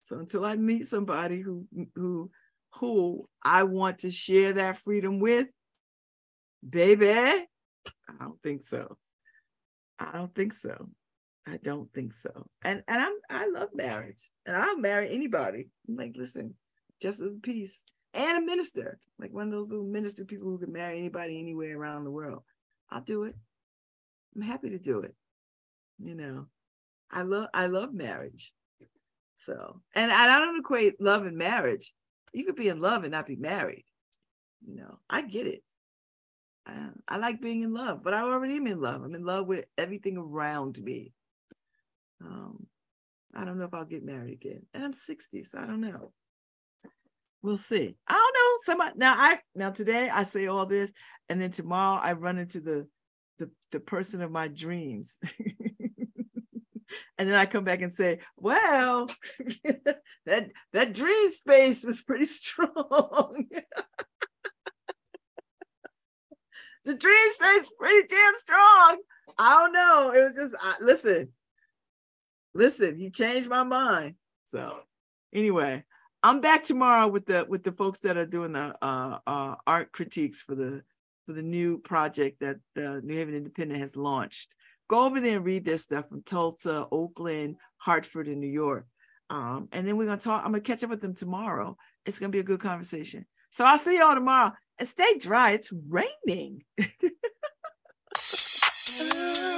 So until I meet somebody who who who I want to share that freedom with, baby, I don't think so. I don't think so. I don't think so. And and I'm I love marriage. And I'll marry anybody. I'm like, listen, just of peace. And a minister, like one of those little minister people who can marry anybody anywhere around the world. I'll do it. I'm happy to do it. You know, I love I love marriage. So, and, and I don't equate love and marriage. You could be in love and not be married. You know, I get it. I, I like being in love, but I already am in love. I'm in love with everything around me. Um, I don't know if I'll get married again. And I'm 60, so I don't know. We'll see. I don't know. Somebody now I now today I say all this, and then tomorrow I run into the the, the person of my dreams. <laughs> and then I come back and say, well, <laughs> that that dream space was pretty strong. <laughs> the dream space pretty damn strong. I don't know. It was just I, listen, listen. He changed my mind. So anyway, I'm back tomorrow with the with the folks that are doing the uh, uh, art critiques for the for the new project that the New Haven Independent has launched. Go over there and read their stuff from Tulsa, Oakland, Hartford, and New York. Um, and then we're gonna talk. I'm gonna catch up with them tomorrow. It's gonna be a good conversation. So I'll see y'all tomorrow. And stay dry. It's raining. <laughs>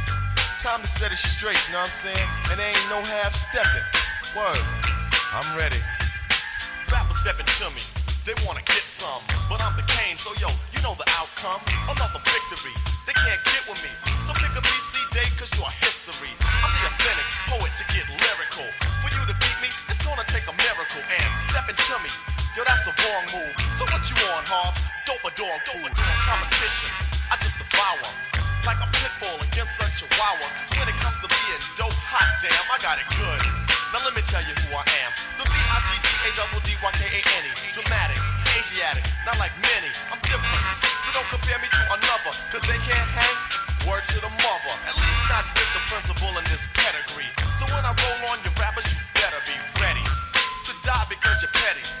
Time to set it straight, you know what I'm saying? And there ain't no half stepping. Word, I'm ready. Rappers stepping to me, they wanna get some. But I'm the Kane, so yo, you know the outcome. Another victory, they can't get with me. So pick a BC day, cause you're history. I'm the authentic poet to get lyrical. For you to beat me, it's gonna take a miracle. And stepping to me. Yo, that's a wrong move. So what you on, Hobbs? Dope or dog food? Competition. I just devour. Like a pit bull against a chihuahua. Cause when it comes to being dope, hot damn, I got it good. Now let me tell you who I am. The B-I-G-D-A-D-D-Y-K-A-N-E. Dramatic, Asiatic, not like many. I'm different. So don't compare me to another. Cause they can't hang. Word to the mother. At least not with the principal in this pedigree. So when I roll on your rappers, you better be ready to die because you're petty.